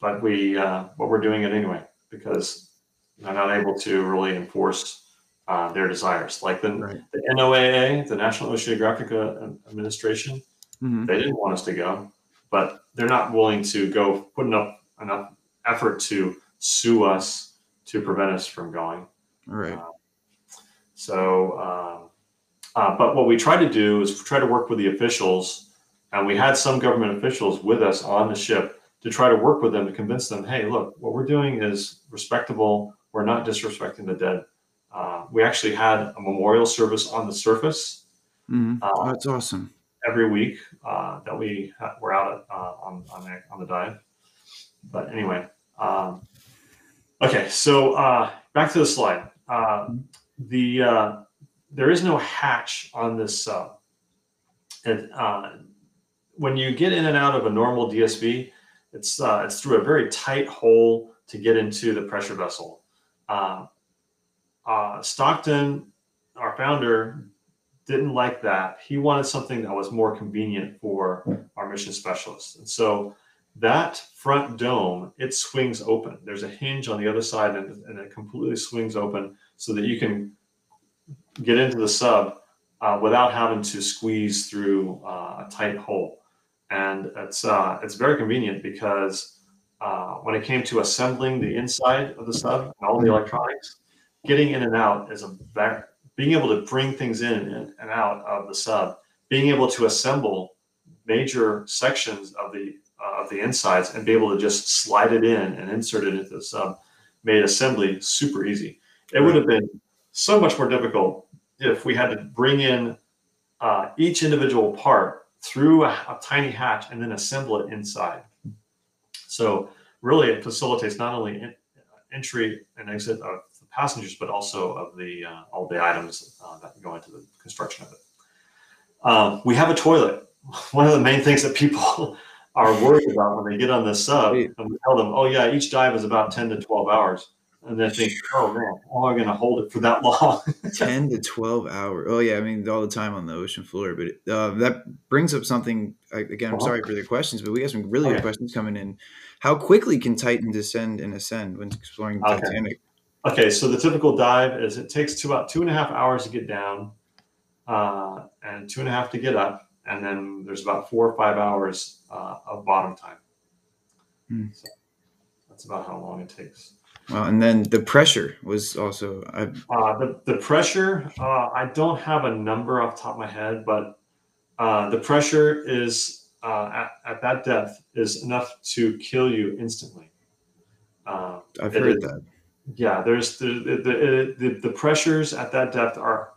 B: but we uh, but we're doing it anyway because they're not able to really enforce uh, their desires. Like the, right. the NOAA, the National Oceanographic uh, Administration,
A: Mhm.
B: They didn't want us to go, but they're not willing to go put enough enough effort to sue us to prevent us from going.
A: All right.
B: So, um, uh, but what we try to do is try to work with the officials, and we had some government officials with us on the ship to try to work with them to convince them, hey, look, what we're doing is respectable. We're not disrespecting the dead. Uh, we actually had a memorial service on the surface
A: Mhm.
B: uh,
A: that's awesome.
B: Every week uh, that we ha- were out uh, on on the, on the dive. But anyway, um, okay. So uh, back to the slide. Uh, the uh, there is no hatch on this sub. It, uh, when you get in and out of a normal DSV, it's uh, it's through a very tight hole to get into the pressure vessel. Uh, uh, Stockton, our founder, didn't like that. He wanted something that was more convenient for our mission specialists. And so that front dome, it swings open. There's a hinge on the other side and, and it completely swings open so that you can get into the sub uh, without having to squeeze through uh, a tight hole. And it's, uh, it's very convenient because uh, when it came to assembling the inside of the sub and all the electronics, getting in and out is a very, being able to bring things in and, out of the sub, being able to assemble major sections of the uh, of the insides and be able to just slide it in and insert it into the sub made assembly super easy. It would have been so much more difficult if we had to bring in uh, each individual part through a, a tiny hatch and then assemble it inside. So really, it facilitates not only in, entry and exit of passengers, but also of the uh, all the items uh, that go into the construction of it. Um, we have a toilet. <laughs> One of the main things that people <laughs> are worried about when they get on the sub, and we tell them, "Oh yeah, each dive is about ten to twelve hours," and they think, "Oh man, how am I going to hold it for that <laughs> long?"
A: 10 to 12 hours. Oh, yeah. I mean, all the time on the ocean floor. But uh, that brings up something. Again, I'm
B: Uh-huh.
A: sorry for the questions, but we got some really good questions coming in. How quickly can Titan descend and ascend when exploring the
B: Okay.
A: Titanic?
B: Okay, so the typical dive is it takes two, about two and a half hours to get down, uh, and two and a half to get up, and then there's about four or five hours uh, of bottom time.
A: Hmm.
B: So that's about how long it takes.
A: Well, and then the pressure was also. I,
B: Uh, the the pressure, uh, I don't have a number off the top of my head, but uh, the pressure is uh, at, at that depth is enough to kill you instantly. Uh,
A: I've heard
B: is.
A: that.
B: Yeah, there's the the, the the pressures at that depth are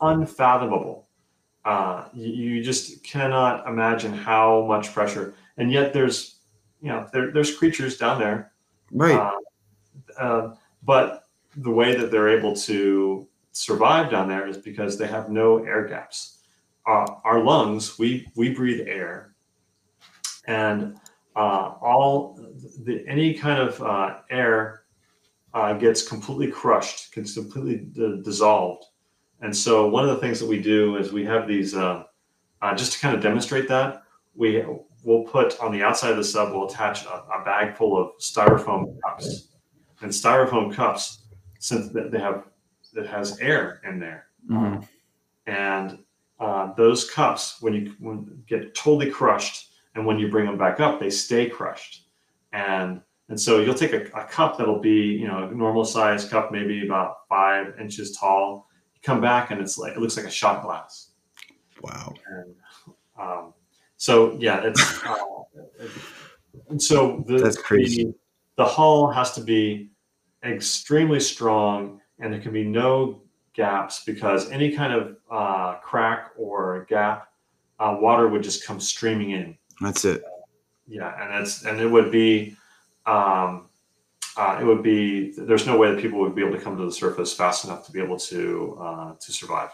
B: unfathomable. Uh, you, you just cannot imagine how much pressure, and yet there's you know there, there's creatures down there,
A: Right.
B: uh, uh, but the way that they're able to survive down there is because they have no air gaps. Uh, our lungs, we we breathe air, and uh, all the any kind of uh, air uh, gets completely crushed, gets completely d- dissolved. And so one of the things that we do is we have these uh, uh, just to kind of demonstrate that we will put on the outside of the sub we'll attach a, a bag full of styrofoam cups and styrofoam cups since they have that has air in there
A: Mhm.
B: and uh, those cups when you when, get totally crushed and when you bring them back up they stay crushed and and so you'll take a, a cup that'll be you know a normal size cup maybe about five inches tall you come back and it's like it looks like a shot glass
A: Wow.
B: and um, so yeah it's uh, and so the,
A: That's crazy.
B: the the hull has to be extremely strong and there can be no gaps because any kind of uh, crack or gap uh, water would just come streaming in
A: That's it.
B: yeah and it's and it would be um, uh, it would be there's no way that people would be able to come to the surface fast enough to be able to uh, to survive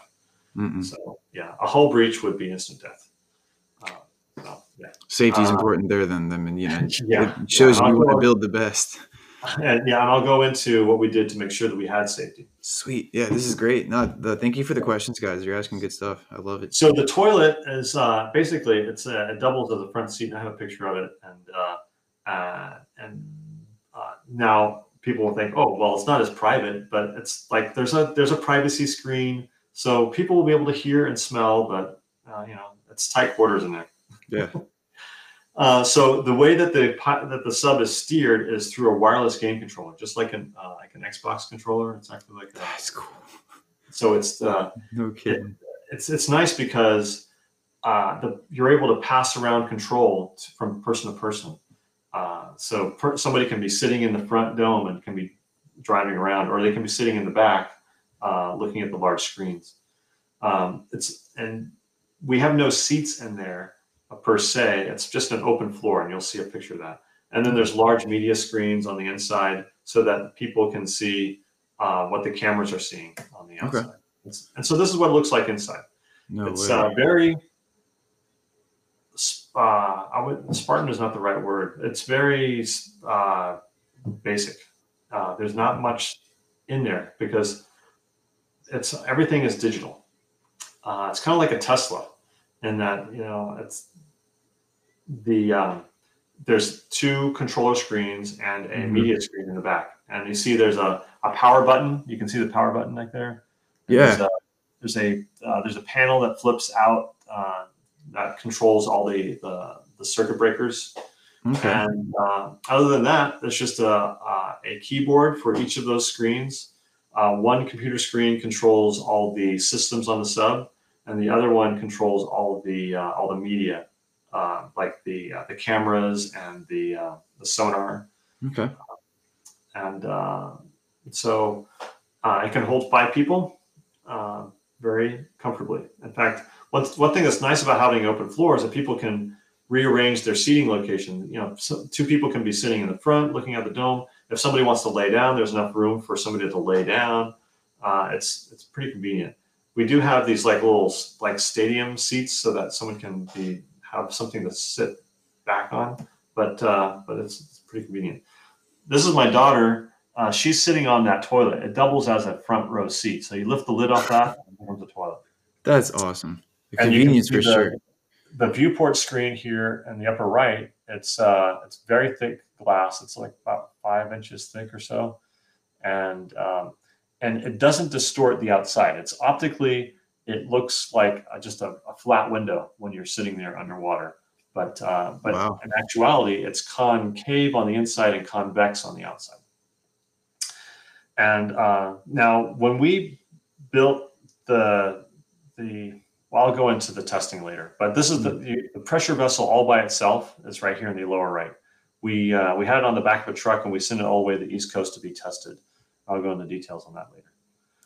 A: Mm-mm.
B: so yeah a hull breach would be instant death uh, so, yeah
A: Safety is
B: Uh,
A: important there than them, and you know, <laughs>
B: yeah
A: it shows
B: yeah,
A: you want to build the best. <laughs>
B: and yeah and i'll go into what we did to make sure that we had safety
A: Sweet. Yeah, this is great. No, the, thank you for the questions, guys. You're asking good stuff. I love it.
B: So the toilet is uh, basically it's uh, it doubles as a front seat. And I have a picture of it, and uh, and uh, now people will think, oh, well, it's not as private, but it's like there's a there's a privacy screen, so people will be able to hear and smell, but uh, you know, it's tight quarters in there.
A: Yeah. <laughs>
B: Uh, so the way that the that the sub is steered is through a wireless game controller, just like an uh, like an Xbox controller. It's actually like a,
A: That's cool.
B: so it's uh,
A: No kidding.
B: it's it's nice because uh, the, you're able to pass around control to, from person to person. Uh, so per, somebody can be sitting in the front dome and can be driving around, or they can be sitting in the back uh, looking at the large screens. Um, it's and we have no seats in there uh, per se. It's just an open floor, and you'll see a picture of that. And then there's large media screens on the inside so that people can see uh, what the cameras are seeing on the outside. It's- and so this is what it looks like inside.
A: No
B: it's
A: way.
B: uh, very uh, I would Spartan is not the right word. It's very uh, basic. Uh, there's not much in there because it's everything is digital. Uh, it's kind of like a Tesla in that you know it's the um, there's two controller screens and a
A: Mhm.
B: media screen in the back, and you see there's a, a power button. You can see the power button right there.
A: yeah.
B: There's a there's a, uh, there's a panel that flips out uh, that controls all the, the the circuit breakers.
A: Okay.
B: And uh, other than that, it's just a uh, a keyboard for each of those screens. Uh, one computer screen controls all the systems on the sub, and the other one controls all the uh, all the media, uh, like the uh, the cameras and the uh, the sonar
A: Okay.
B: and uh, so uh, it can hold five people uh, very comfortably. In fact, one, one thing that's nice about having open floor is that people can rearrange their seating location. You know, so two people can be sitting in the front looking at the dome. If somebody wants to lay down, there's enough room for somebody to lay down. Uh, it's it's pretty convenient. We do have these like little like stadium seats so that someone can be have something to sit back on, but uh, but it's, it's pretty convenient. This is my daughter uh, she's sitting on that toilet. It doubles as a front row seat. So you lift the lid off that, and there comes the toilet.
A: That's awesome.
B: And
A: convenience for
B: the-
A: sure.
B: The viewport screen here in the upper right, it's uh, it's very thick glass. It's like about five inches thick or so, and um, and it doesn't distort the outside. It's optically, it looks like a, just a, a flat window when you're sitting there underwater. But uh, but
A: Wow.
B: in actuality, it's concave on the inside and convex on the outside. And uh, now, when we built the the well, I'll go into the testing later, but this is the, the, the pressure vessel all by itself. It's right here in the lower right. We uh, we had it on the back of a truck and we sent it all the way to the East Coast to be tested. I'll go into details on that later.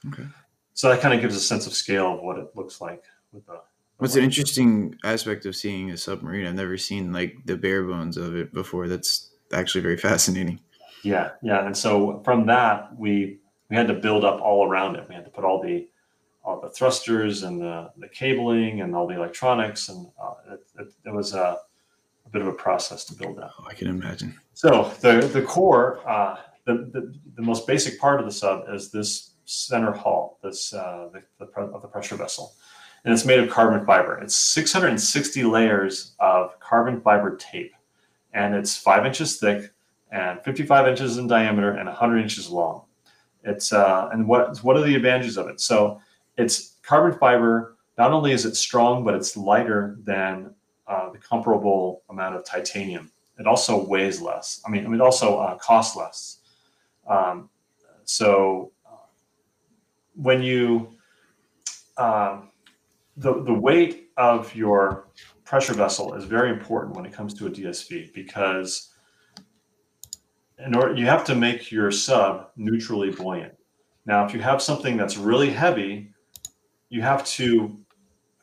A: Okay.
B: So that kind of gives a sense of scale of what it looks like with the.
A: What's an interesting aspect of seeing a submarine? I've never seen like the bare bones of it before. That's actually very fascinating.
B: Yeah, yeah, and so from that we we had to build up all around it. We had to put all the all the thrusters and the, the cabling and all the electronics, and uh, it, it, it was a, a bit of a process to build that.
A: Oh, I can imagine.
B: So the the core, uh, the, the the most basic part of the sub is this center hull, this uh, the, the of the pressure vessel, and it's made of carbon fiber. It's 660 layers of carbon fiber tape, and it's five inches thick and 55 inches in diameter and 100 inches long. It's uh, and what what are the advantages of it? So it's carbon fiber. Not only is it strong, but it's lighter than uh, the comparable amount of titanium it also weighs less. I mean, I mean, it also uh, costs less. Um, so uh, when you um, the the weight of your pressure vessel is very important when it comes to a DSV because in order you have to make your sub neutrally buoyant. Now, if you have something that's really heavy, you have to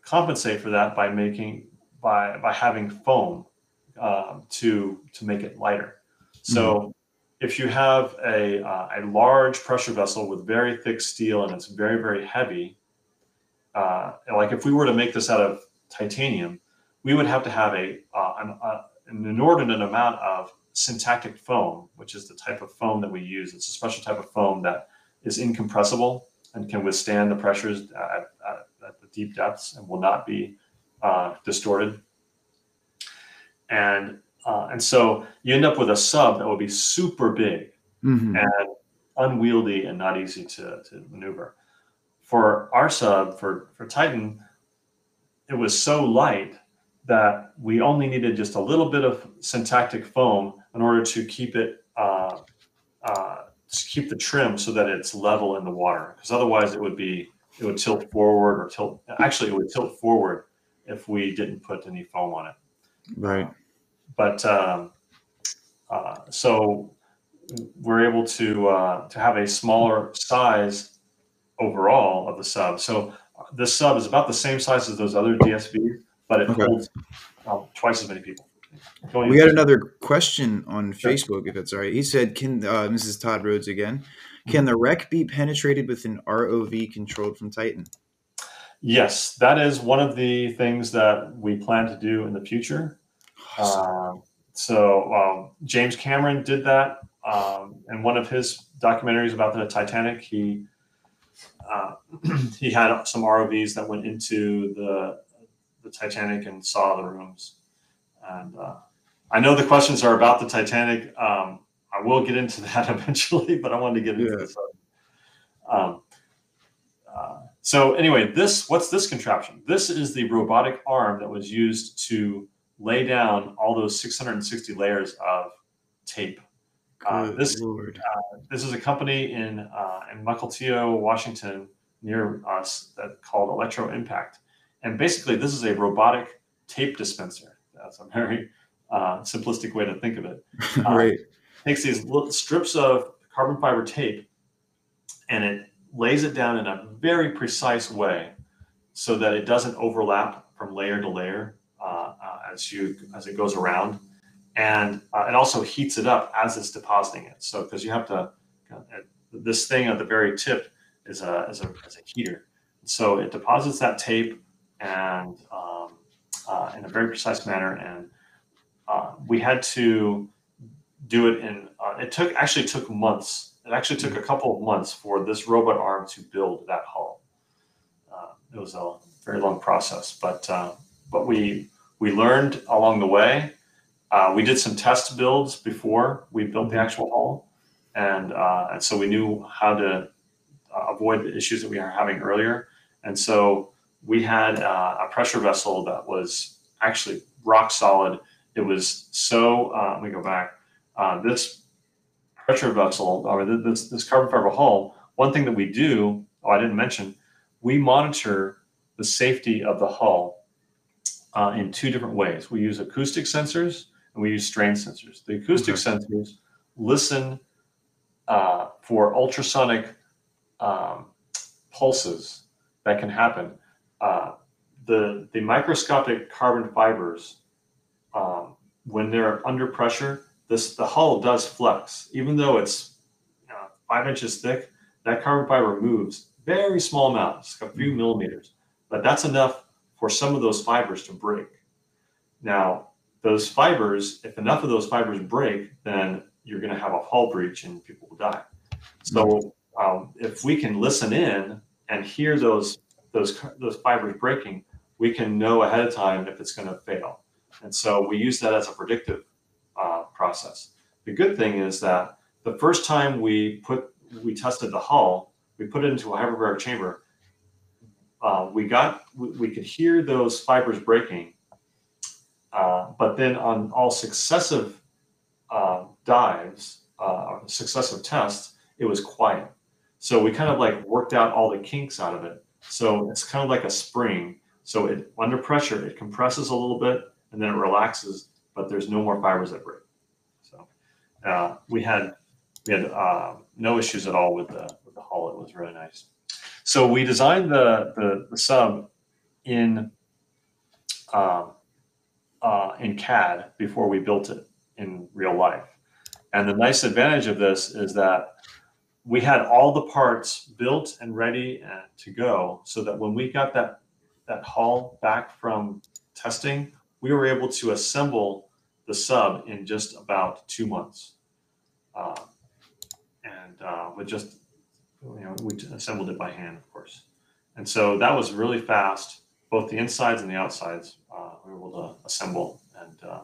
B: compensate for that by making by by having foam um, to to make it lighter. So if you have a uh, a large pressure vessel with very thick steel and it's very very heavy, uh, like if we were to make this out of titanium, we would have to have a uh, an, uh, an inordinate amount of syntactic foam, which is the type of foam that we use. It's a special type of foam that is incompressible and can withstand the pressures at, at, at the deep depths and will not be uh, distorted. And uh, and so you end up with a sub that will be super big
A: hmm
B: and unwieldy and not easy to, to maneuver. For our sub, for, for Titan, it was so light that we only needed just a little bit of syntactic foam in order to keep it uh, uh, keep the trim so that it's level in the water because otherwise it would be it would tilt forward or tilt actually it would tilt forward if we didn't put any foam on it
A: Right.
B: but um, uh, so we're able to uh, to have a smaller size overall of the sub. So this sub is about the same size as those other DSVs, but it
A: Okay.
B: holds um, twice as many people.
A: We got another question on
B: Sure.
A: Facebook, if that's all right. He said, "Can uh, Mrs. Todd Rhodes again? Can the wreck be penetrated with an ROV controlled from Titan?"
B: Yes, that is one of the things that we plan to do in the future. Um, so um, James Cameron did that um, in one of his documentaries about the Titanic. He uh, <clears throat> he had some ROVs that went into the the Titanic and saw the rooms. And uh, I know the questions are about the Titanic. Um, I will get into <laughs> that eventually, but I wanted to get into
A: Yeah.
B: this. Um, uh, so anyway, this what's this contraption? This is the robotic arm that was used to lay down all those 660 layers of tape. Uh, this
A: Lord.
B: this is a company in uh, in Mukilteo, Washington, near us, that called Electroimpact, and basically this is a robotic tape dispenser. That's a very uh, simplistic way to think of it. <laughs> uh,
A: right.
B: Takes these little strips of carbon fiber tape, and it lays it down in a very precise way, so that it doesn't overlap from layer to layer uh, uh, as you as it goes around and uh, it also heats it up as it's depositing it. So because you have to, uh, this thing at the very tip is a is a, is a heater. So it deposits that tape and um, uh, in a very precise manner, and uh, we had to do it in. Uh, it took actually took months. It actually took a couple of months for this robot arm to build that hull. Uh, it was a very long process, but uh, but we we learned along the way. Uh, we did some test builds before we built the actual hull, and uh, and so we knew how to uh, avoid the issues that we were having earlier. And so we had uh, a pressure vessel that was actually rock solid. It was so. Uh, let me go back. Uh, this pressure vessel, or this this carbon fiber hull. One thing that we do, oh, I didn't mention, we monitor the safety of the hull uh, in two different ways. We use acoustic sensors and we use strain sensors. The acoustic sensors listen uh, for ultrasonic um, pulses that can happen. Uh, the the microscopic carbon fibers, um, when they're under pressure, this the hull does flex, even though it's uh, five inches thick. That carbon fiber moves very small amounts, a few millimeters, but that's enough for some of those fibers to break. Now, those fibers, if enough of those fibers break, then you're going to have a hull breach and people will die. So, um, if we can listen in and hear those those those fibers breaking, we can know ahead of time if it's going to fail. And so we use that as a predictive uh, process. The good thing is that the first time we put we tested the hull, we put it into a hyperbaric chamber. Uh, we got we, we could hear those fibers breaking, uh, but then on all successive uh, dives, uh, successive tests, it was quiet. So we kind of like worked out all the kinks out of it. So it's kind of like a spring. So it under pressure, it compresses a little bit and then it relaxes, but there's no more fibers that break. So uh, we had we had uh, no issues at all with the with the hull. It was really nice. So we designed the the, the sub in um, uh, in CAD before we built it in real life. And the nice advantage of this is that we had all the parts built and ready to go, so that when we got that that hull back from testing, we were able to assemble the sub in just about two months. Uh, and uh, with just you know we assembled it by hand, of course. And so that was really fast, both the insides and the outsides. Uh, we were able to assemble, and uh,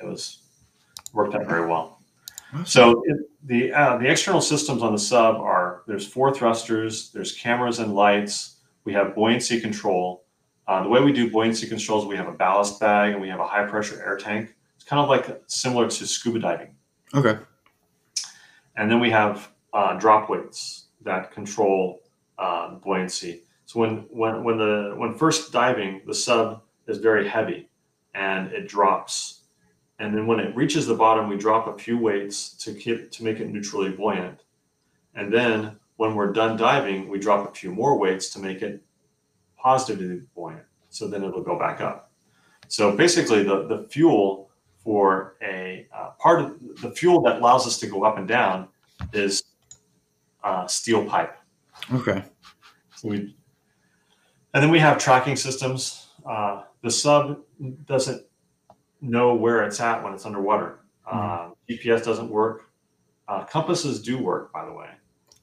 B: it was worked out very well. So it, the uh, the external systems on the sub are there's four thrusters, there's cameras and lights. We have buoyancy control. Uh, the way we do buoyancy controls, we have a ballast bag and we have a high pressure air tank. It's kind of like similar to scuba diving.
A: Okay.
B: And then we have uh, drop weights that control uh, buoyancy. So when when when the when first diving, the sub is very heavy and it drops. And then when it reaches the bottom, we drop a few weights to keep to make it neutrally buoyant. And then when we're done diving, we drop a few more weights to make it positively buoyant. So then it'll go back up. So basically, the, the fuel for a uh, part of the fuel that allows us to go up and down is uh, steel pipe.
A: Okay.
B: So we, and then we have tracking systems. Uh, the sub doesn't know where it's at when it's underwater.
A: Mhm.
B: GPS doesn't work. Uh, compasses do work, by the way,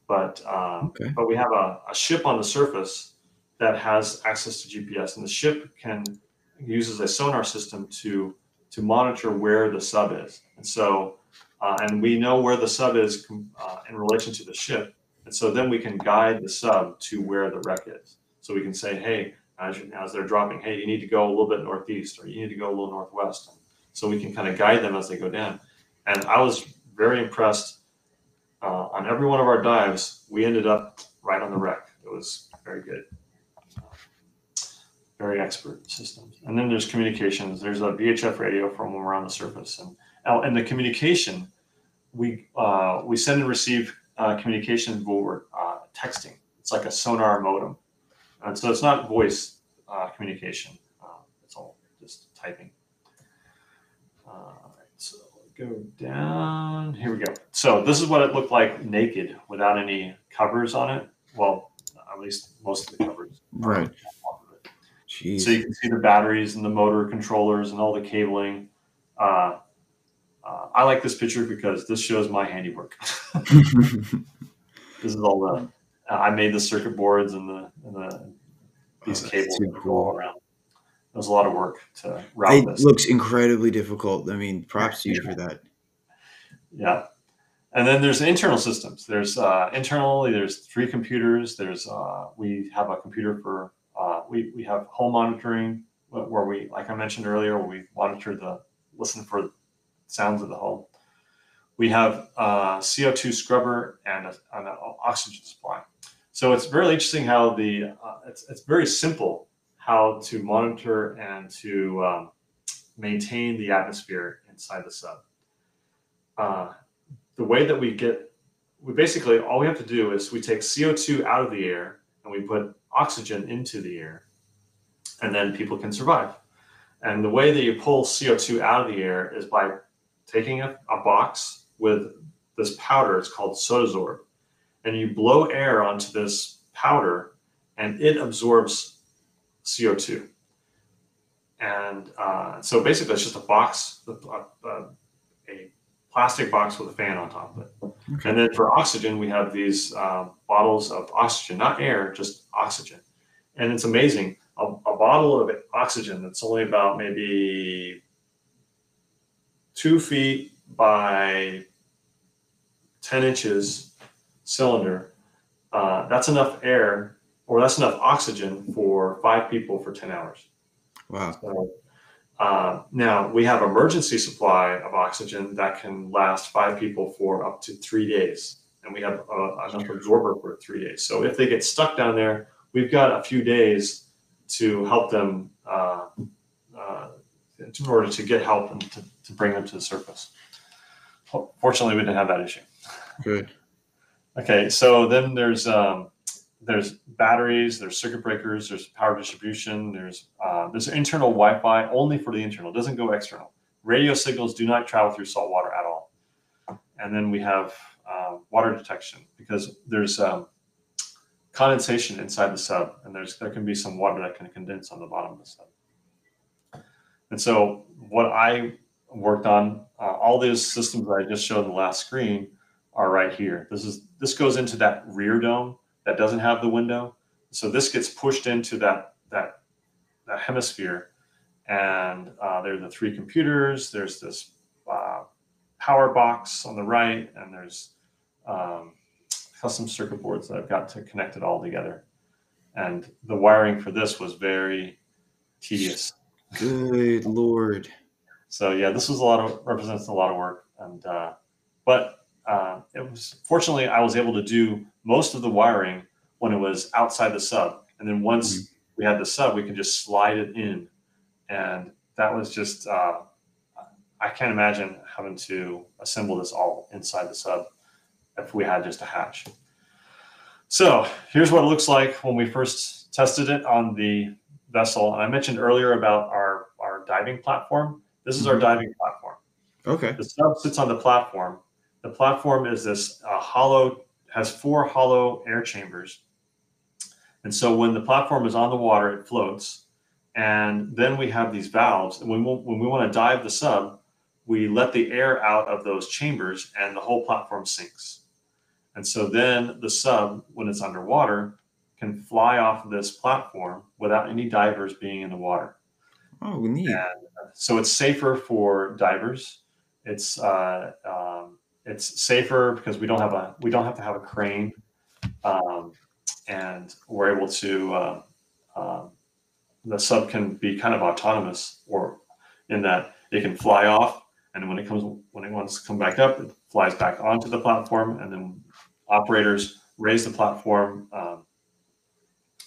B: but um,
A: Okay.
B: but we have a, a ship on the surface that has access to GPS, and the ship can uses a sonar system to to monitor where the sub is, and so uh, and we know where the sub is uh, in relation to the ship, and so then we can guide the sub to where the wreck is. So we can say, hey, as, you, as they're dropping, hey, you need to go a little bit northeast, or you need to go a little northwest. So we can kind of guide them as they go down. And I was very impressed uh, on every one of our dives. We ended up right on the wreck. It was very good very expert systems. And then there's communications. There's a VHF radio from when we're on the surface, and oh, and the communication, we uh, we send and receive uh, communication over uh, texting. It's like a sonar modem, and so it's not voice uh, communication. Uh, it's all just typing. Uh, all right, so go down. Here we go. So this is what it looked like naked, without any covers on it. Well, at least most of the covers.
A: Right.
B: off of it.
A: Jeez.
B: So you can see the batteries and the motor controllers and all the cabling. Uh, uh, I like this picture because this shows my handiwork. <laughs> <laughs> this is all the uh, I made the circuit boards and the and the these
A: Oh,
B: cables that go around. It was a lot of work to route
A: It
B: this.
A: looks incredibly difficult. I mean, props to you for that.
B: Yeah. And then there's internal systems. There's uh, internally, there's three computers. There's uh, we have a computer for uh, we we have home monitoring where we, like I mentioned earlier, where we monitor the listen for sounds of the home. We have uh, CO2 scrubber and a, and an oxygen supply. So it's very interesting how the uh, it's it's very simple how to monitor and to um, maintain the atmosphere inside the sub. Uh, the way that we get, we basically all we have to do is we take CO2 out of the air and we put oxygen into the air, and then people can survive. And the way that you pull CO2 out of the air is by taking a, a box with this powder. It's called Sodasorb, and you blow air onto this powder, and it absorbs CO2. And uh, so basically, it's just a box, a, a, a plastic box with a fan on top of it.
A: Okay.
B: And then for oxygen, we have these uh, bottles of oxygen, not air, just oxygen. And it's amazing. A, a bottle of oxygen that's only about maybe two feet by 10 inches cylinder, uh, that's enough air or that's enough oxygen for five people for 10 hours.
A: Wow.
B: So, uh, now we have emergency supply of oxygen that can last five people for up to three days, and we have uh, enough absorber for three days. So if they get stuck down there, we've got a few days to help them uh, uh, in order to get help and to, to bring them to the surface. Fortunately, we didn't have that issue.
A: Good.
B: Okay, so then there's um, there's batteries, there's circuit breakers, there's power distribution, there's uh, there's internal Wi-Fi only for the internal, doesn't go external. Radio signals do not travel through salt water at all. And then we have uh, water detection because there's um, condensation inside the sub, and there's there can be some water that can condense on the bottom of the sub. And so what I worked on, uh, all those systems that I just showed in the last screen are right here. This is this goes into that rear dome that doesn't have the window. So this gets pushed into that that that hemisphere, and uh, there are the three computers. There's this uh, power box on the right, and there's um, custom circuit boards that I've got to connect it all together. And the wiring for this was very tedious.
A: Good lord.
B: So yeah, this was a lot of represents a lot of work, and uh, but uh, it was fortunately I was able to do most of the wiring when it was outside the sub, and then once mm-hmm. we had the sub, we could just slide it in, and that was just uh, I can't imagine having to assemble this all inside the sub if we had just a hatch. So here's what it looks like when we first tested it on the vessel. And I mentioned earlier about our, our diving platform. This is our mm-hmm. diving platform.
A: Okay.
B: The sub sits on the platform. The platform is this uh, hollow, has four hollow air chambers. And so when the platform is on the water, it floats. And then we have these valves. And when we, when we want to dive the sub, we let the air out of those chambers and the whole platform sinks. And so then the sub, when it's underwater, can fly off of this platform without any divers being in the water.
A: Oh, neat. And
B: so it's safer for divers. It's uh, um, it's safer because we don't have a we don't have to have a crane, um, and we're able to uh, um, the sub can be kind of autonomous, or in that it can fly off and when it comes when it wants to come back up, it flies back onto the platform, and then operators raise the platform. Um,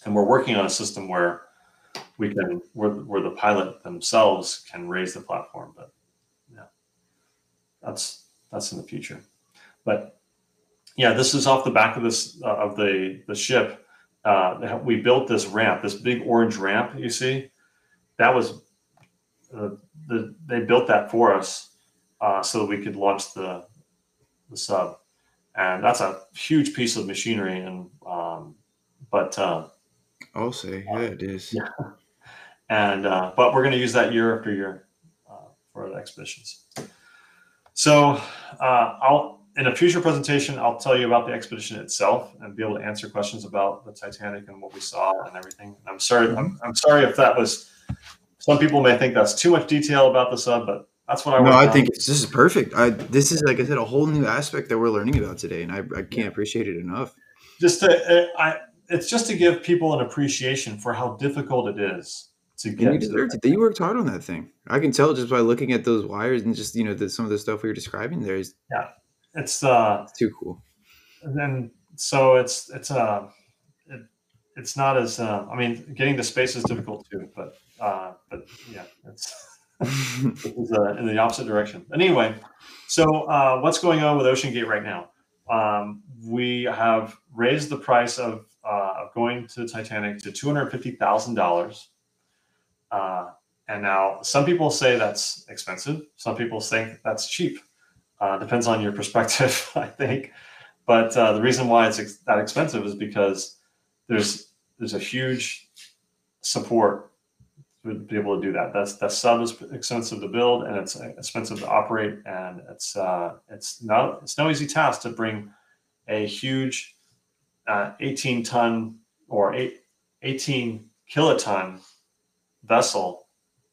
B: and we're working on a system where we can where, where the pilot themselves can raise the platform, but yeah, that's that's in the future. But yeah, this is off the back of this uh, of the the ship. Uh, we built this ramp, this big orange ramp you see. That was uh, the, they built that for us uh, so that we could launch the the sub, and that's a huge piece of machinery. And um, but uh,
A: I'll say, yeah, it is.
B: Yeah. <laughs> And uh, but we're going to use that year after year uh, for the expeditions. So uh, I'll in a future presentation I'll tell you about the expedition itself and be able to answer questions about the Titanic and what we saw and everything. And I'm sorry, I'm, I'm sorry if that was. Some people may think that's too much detail about the sub, but that's what I.
A: No, I think this is perfect. I this is like I said, a whole new aspect that we're learning about today, and I, I can't appreciate it enough.
B: Just to, I, it's just to give people an appreciation for how difficult it is to get. And
A: you deserved it. You worked hard on that thing. I can tell just by looking at those wires and just you know the, some of the stuff we were describing there is.
B: Yeah, it's uh,
A: it's too cool.
B: And then so it's it's uh, it, it's not as uh, I mean, getting the space is difficult too, but uh, but yeah, it's. <laughs> is, uh, in the opposite direction. Anyway, so uh, what's going on with OceanGate right now? Um, we have raised the price of, uh, of going to the Titanic to two hundred fifty thousand dollars. Uh, and now some people say that's expensive. Some people think that's cheap. Uh, depends on your <laughs> perspective, I think. But uh, the reason why it's ex- that expensive is because there's there's a huge support to be able to do that. That's that sub is expensive to build and it's expensive to operate, and it's uh, it's no it's no easy task to bring a huge uh, 18 ton or eight, 18 kiloton vessel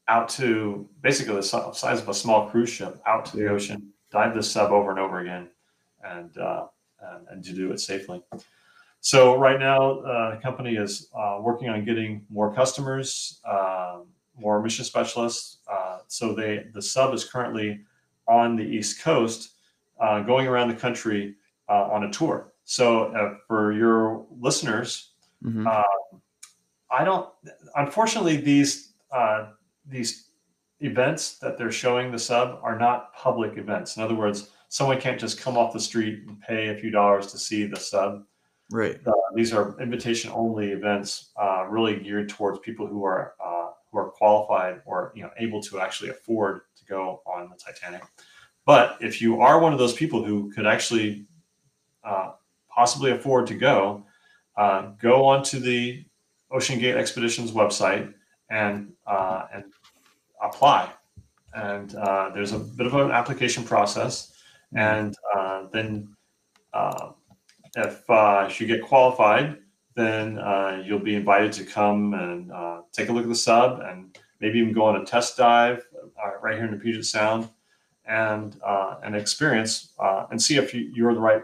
B: out to basically the size of a small cruise ship out to the ocean, dive the sub over and over again, and uh, and, and to do it safely. So right now, uh, the company is uh, working on getting more customers, uh, more mission specialists. Uh, so they the sub is currently on the East Coast, uh, going around the country uh, on a tour. So for your listeners, mm-hmm. I don't. Unfortunately, these these events that they're showing the sub are not public events. In other words, someone can't just come off the street and pay a few dollars to see the sub
A: Right.
B: Uh, these are invitation only events, uh, really geared towards people who are uh, who are qualified or you know able to actually afford to go on the Titanic. But if you are one of those people who could actually uh, possibly afford to go, uh, go onto the OceanGate Expeditions website and uh, and apply. And there's a bit of an application process, and then if, uh, if you get qualified, then uh, you'll be invited to come and uh, take a look at the sub and maybe even go on a test dive uh, right here in the Puget Sound and uh, and experience uh, and see if you, you're the right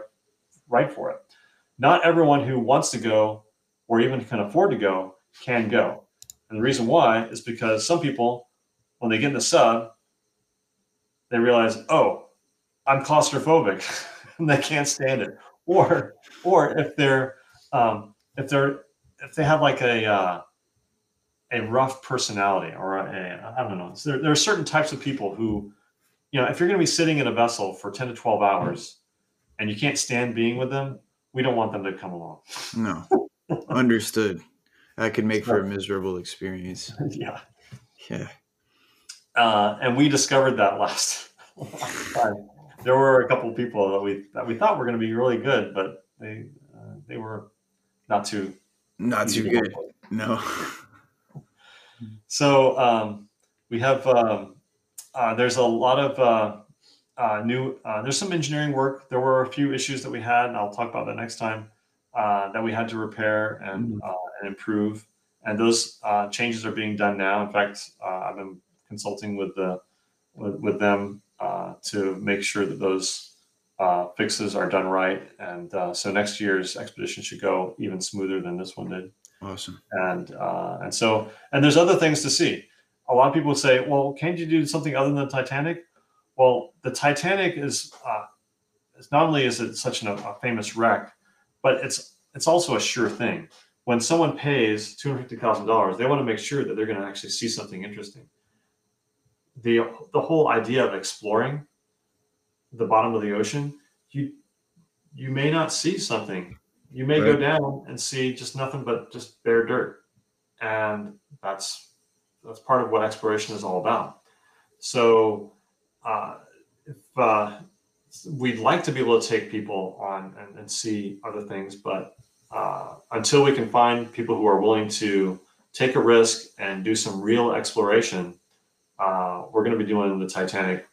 B: right for it. Not everyone who wants to go or even can afford to go can go. And the reason why is because some people, when they get in the sub, they realize, oh, I'm claustrophobic, <laughs> and they can't stand it. Or, or if they're, um, if they're, if they have like a, uh, a rough personality or a, I don't know. So there, there are certain types of people who, you know, if you're going to be sitting in a vessel for 10 to 12 hours and you can't stand being with them, we don't want them to come along.
A: No, <laughs> understood. That could make for a <laughs> miserable experience.
B: yeah.
A: Yeah.
B: Uh, and we discovered that last, last time. There were a couple of people that we that we thought were going to be really good, but they uh, they were not too
A: Not too good. No.
B: So um, we have um, uh, there's a lot of uh, uh, new uh, there's some engineering work. There were a few issues that we had, and I'll talk about that next time uh, that we had to repair and, uh, and improve. And those changes are being done now. In fact, I've been consulting with the with, with them to make sure that those fixes are done right. And so next year's expedition should go even smoother than this one did.
A: Awesome.
B: And uh, and so and there's other things to see. A lot of people say, well, can't you do something other than Titanic? Well, the Titanic is uh, is not only is it such an, a famous wreck, but it's it's also a sure thing. When someone pays two hundred fifty thousand dollars, they want to make sure that they're going to actually see something interesting. the The whole idea of exploring the bottom of the ocean, you you may not see something you may right. go down and see just nothing but just bare dirt and that's that's part of what exploration is all about so uh, if uh, we'd like to be able to take people on and, and see other things but uh, until we can find people who are willing to take a risk and do some real exploration uh, we're going to be doing the titanic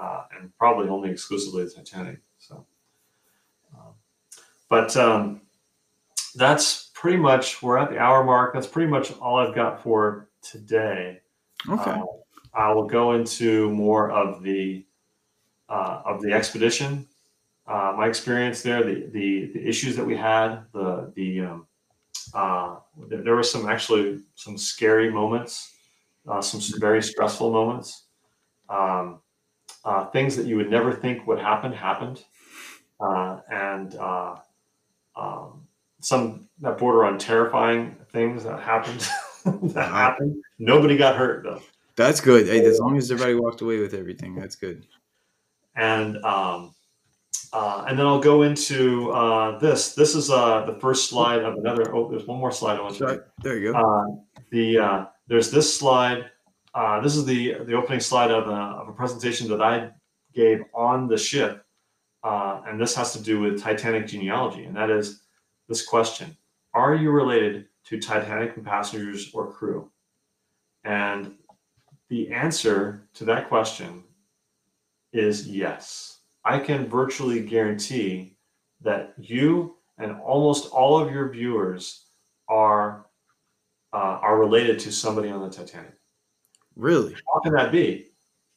B: uh, and probably only exclusively the titanic so um, but um, that's pretty much we're at the hour mark. That's pretty much all I've got for today.
A: Okay. Uh,
B: I will go into more of the uh, of the expedition, uh, my experience there, the, the the issues that we had, the the um, uh, there, there were some actually some scary moments, uh, some very stressful moments. Um, uh, things that you would never think would happen happened, and um, some that border on terrifying things that happened. <laughs> that happened. Nobody got hurt though.
A: That's good. Hey, as long as everybody walked away with everything, that's good.
B: And um, uh, and then I'll go into uh, this. This is uh, the first slide of another. Oh, there's one more slide I want to.
A: There you go.
B: Uh, the uh, there's this slide. Uh, this is the the opening slide of a, of a presentation that I gave on the ship, and this has to do with Titanic genealogy, and that is this question Are you related to Titanic passengers or crew? And the answer to that question is yes. I can virtually guarantee that you and almost all of your viewers are uh, are related to somebody on the Titanic.
A: Really?
B: How can that be?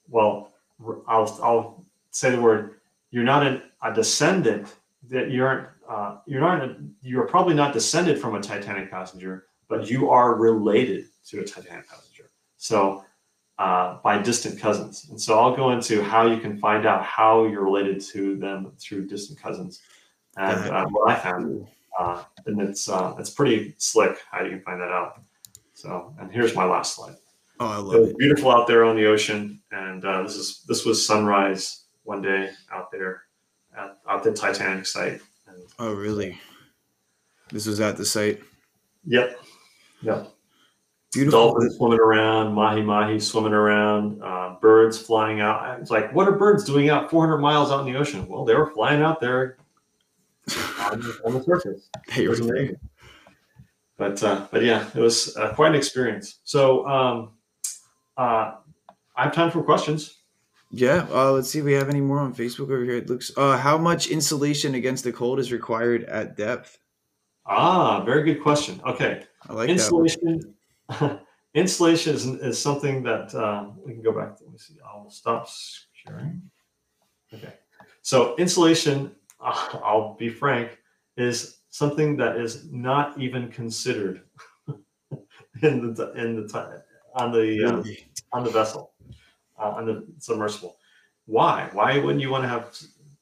B: Well, I'll I'll say the word. You're not an, a descendant. That you aren't uh, you're not you're probably not descended from a Titanic passenger, but you are related to a Titanic passenger. So uh, by distant cousins. And so I'll go into how you can find out how you're related to them through distant cousins. And uh, what I found, uh, and it's uh, it's pretty slick how you can find that out. So, and here's my last slide.
A: Oh, I love it.
B: Beautiful out there on the ocean, and uh, this is this was sunrise one day out there at, at the Titanic site
A: Oh, really? This was at the site.
B: Yep. Yep.
A: Beautiful.
B: Dolphins swimming around, mahi mahi swimming around, uh, birds flying out. It's like, what are birds doing out 400 miles out in the ocean? Well, they were flying out there <laughs> on, the, on the surface.
A: They were
B: But uh, but yeah, it was uh, quite an experience. So um, uh, I have time for questions.
A: Yeah, uh, let's see if we have any more on Facebook over here. It looks. Uh, how much insulation against the cold is required at depth?
B: Ah, very good question. Okay,
A: I like
B: insulation. <laughs> insulation is, is something that uh, we can go back. To, let me see. I'll stop sharing. Okay, so insulation. Uh, <laughs> I'll be frank, is something that is not even considered <laughs> in the in the on the um, on the vessel uh, on the submersible. Why? Why wouldn't you want to have?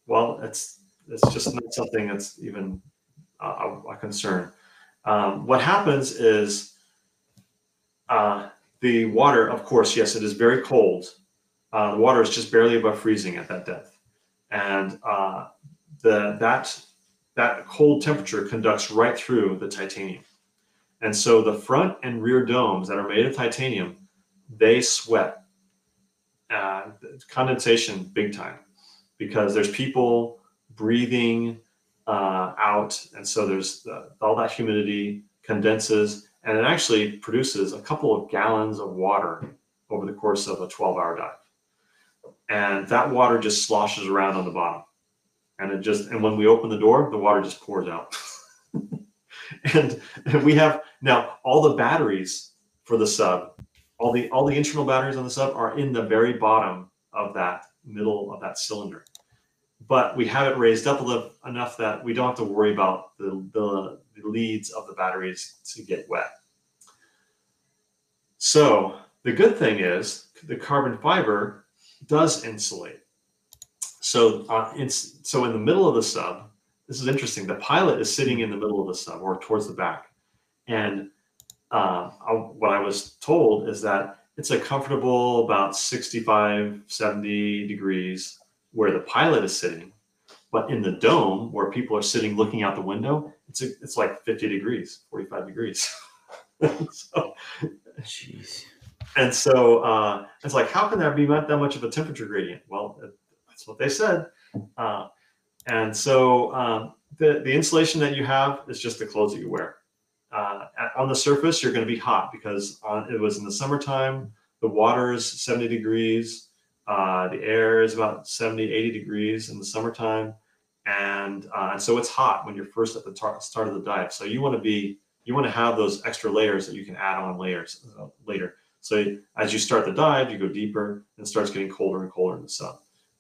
B: Well, it's it's just not something that's even a, a concern. Um, what happens is uh, the water, of course, yes, it is very cold. Uh, the water is just barely above freezing at that depth, and uh, the that that cold temperature conducts right through the titanium. And so the front and rear domes that are made of titanium, they sweat. Uh, condensation big time because there's people breathing uh, out. And so there's uh, all that humidity condenses and it actually produces a couple of gallons of water over the course of a 12 hour dive. And that water just sloshes around on the bottom. And it just and when we open the door the water just pours out. And, <laughs> and, we have now all the batteries for the sub all the all the internal batteries on the sub are in the very bottom of that middle of that cylinder. But we have it raised up enough that we don't have to worry about the, the, the leads of the batteries to get wet so the good thing is the carbon fiber does insulate so uh, it's so in the middle of the sub. This is interesting. The pilot is sitting in the middle of the sub or towards the back, and uh, I, what I was told is that it's a comfortable about 65, 70 degrees where the pilot is sitting, but in the dome where people are sitting looking out the window, it's a, it's like 50 degrees, 45 degrees. <laughs> so, Jeez. And so uh, it's like, how can there be that much of a temperature gradient? Well, that's what they said. Uh, and so um, the, the insulation that you have is just the clothes that you wear. Uh, on the surface, you're going to be hot because on, it was in the summertime. The water is 70 degrees. Uh, the air is about 70, 80 degrees in the summertime. And, uh, and so it's hot when you're first at the tar- start of the dive. So you want to be, you want to have those extra layers that you can add on layers uh, later. So as you start the dive, you go deeper and it starts getting colder and colder in the sun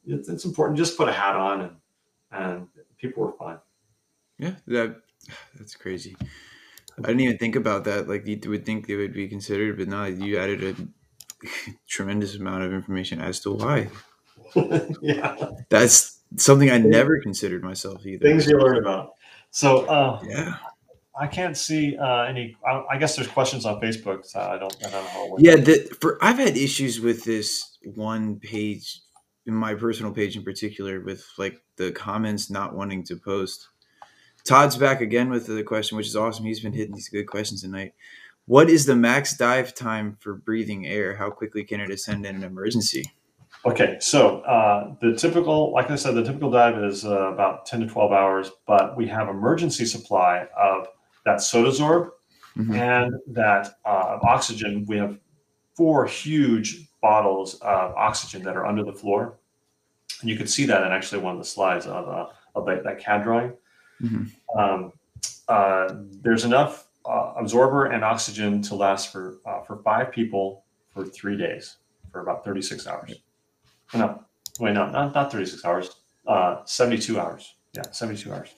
B: it's, it's important. Just put a hat on, and and people were fine.
A: Yeah, that that's crazy. I didn't even think about that. Like you would think they would be considered, but now you added a <laughs> tremendous amount of information as to why. <laughs> yeah, that's something I never considered myself either.
B: Things you learn about. So uh, yeah, I can't see uh, any. I, I, guess there's questions on Facebook. So I don't. I don't know how.
A: yeah, the, for I've had issues with this one page in my personal page in particular with like the comments not wanting to post. Todd's back again with the question, which is awesome. He's been hitting these good questions tonight. What is the max dive time for breathing air? How quickly can it ascend in an emergency?
B: Okay, so uh, the typical, like I said, the typical dive is uh, about 10 to 12 hours, but we have emergency supply of that Sodasorb mm-hmm. and that uh, oxygen. We have four huge bottles of oxygen that are under the floor. And you can see that in actually one of the slides of, uh, of that, that CAD drawing. Mm-hmm. Um, uh, there's enough uh, absorber and oxygen to last for uh, for five people for three days for about 36 hours. No, wait, no, not, not 36 hours, uh, 72 hours. Yeah, 72 hours.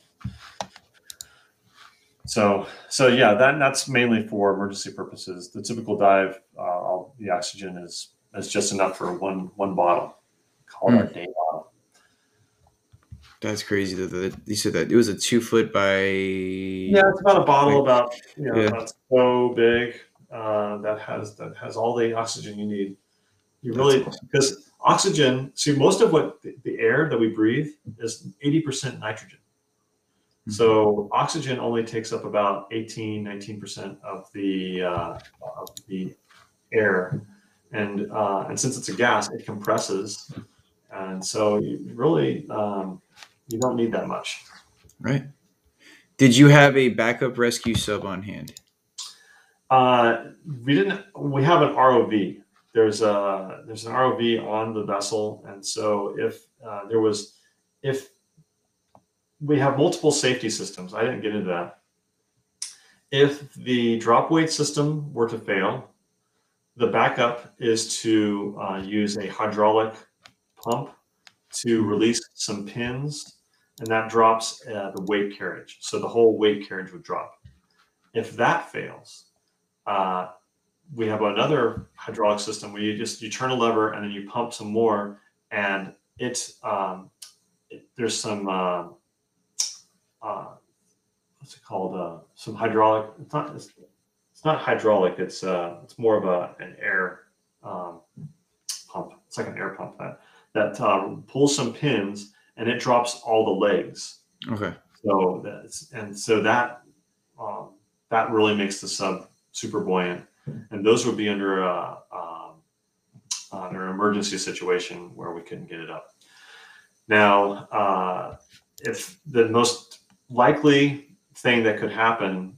B: So, so yeah, that that's mainly for emergency purposes. The typical dive, uh, the oxygen is is just enough for one one bottle. Call it a hmm. day bottle.
A: That's crazy. That you said that it was a two foot by.
B: Yeah, it's about a bottle about you know yeah. about so big uh, that has that has all the oxygen you need. You really because oxygen. See, most of what the, the, air that we breathe is eighty percent nitrogen. Mm-hmm. So oxygen only takes up about 18, 19 percent of the uh, of the air and uh, and since it's a gas, it compresses, and so you really um, you don't need that much.
A: Right. Did you have a backup rescue sub on hand?
B: Uh, we didn't. We have an ROV. There's a there's an ROV on the vessel, and so if uh, there was if we have multiple safety systems, I didn't get into that. If the drop weight system were to fail, the backup is to uh, use a hydraulic pump to release some pins, and that drops uh, the weight carriage. So the whole weight carriage would drop. If that fails, uh, we have another hydraulic system where you just you turn a lever and then you pump some more, and it's um, it, there's some uh, uh, what's it called? Uh, some hydraulic. It's not. It's, it's not hydraulic. It's uh, it's more of a an air um, pump. It's like an air pump that that uh, pulls some pins and it drops all the legs.
A: Okay.
B: So that's and so that um, that really makes the sub super buoyant, and those would be under a um, under an emergency situation where we couldn't get it up. Now, uh, if the most likely thing that could happen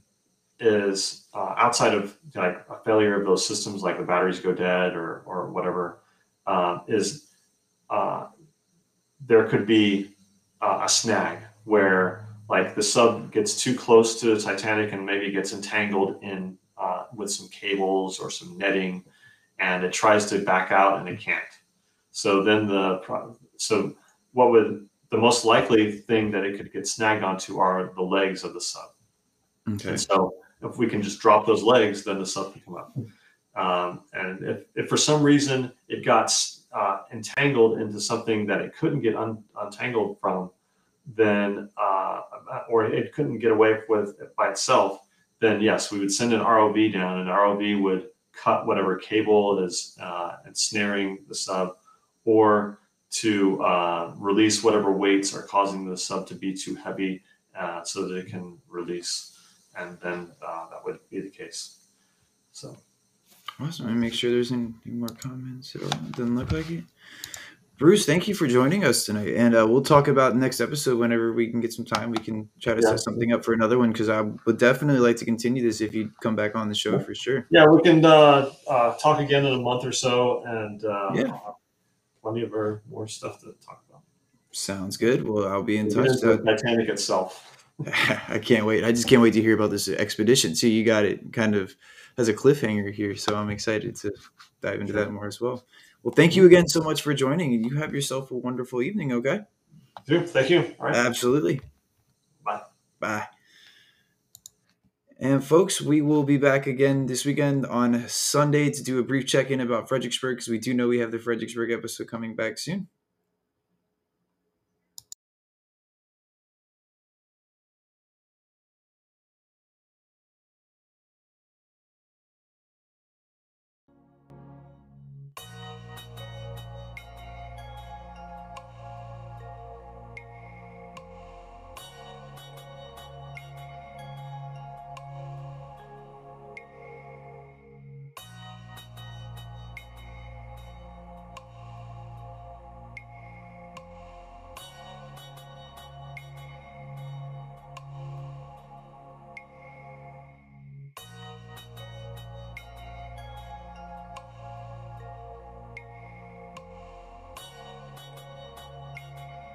B: is uh, outside of like a failure of those systems, like the batteries go dead or or whatever, uh, is uh, there could be uh, a snag where like the sub gets too close to the Titanic and maybe gets entangled in uh, with some cables or some netting, and it tries to back out and it can't. So then the so what would the most likely thing that it could get snagged onto are the legs of the sub.
A: Okay.
B: And so if we can just drop those legs, then the sub can come up. Um, and if, if for some reason it got uh, entangled into something that it couldn't get un- untangled from, then uh, or it couldn't get away with it by itself, then yes, we would send an ROV down, and ROV would cut whatever cable is uh, ensnaring the sub, or to uh, release whatever weights are causing the sub to be too heavy, uh, so that it can release, and then uh, that would be the case. So.
A: Awesome. Me make sure there's any more comments. It doesn't look like it. Bruce, thank you for joining us tonight, and uh, we'll talk about next episode whenever we can get some time. We can try to yeah. set something up for another one because I would definitely like to continue this if you come back on the show for sure.
B: Yeah, we can uh, uh, talk again in a month or so, and uh, yeah, plenty of our, more stuff to talk about.
A: Sounds good. Well, I'll be in touch. The
B: Titanic itself. <laughs>
A: I can't wait. I just can't wait to hear about this expedition. See, you got it kind of as a cliffhanger here, so I'm excited to dive into that more as well. Well, thank you mm-hmm. again so much for joining, and you have yourself a wonderful evening. Okay.
B: Dude, thank you. All right.
A: Absolutely.
B: Bye.
A: Bye. And folks, we will be back again this weekend on Sunday to do a brief check in about Fredericksburg because we do know we have the Fredericksburg episode coming back soon.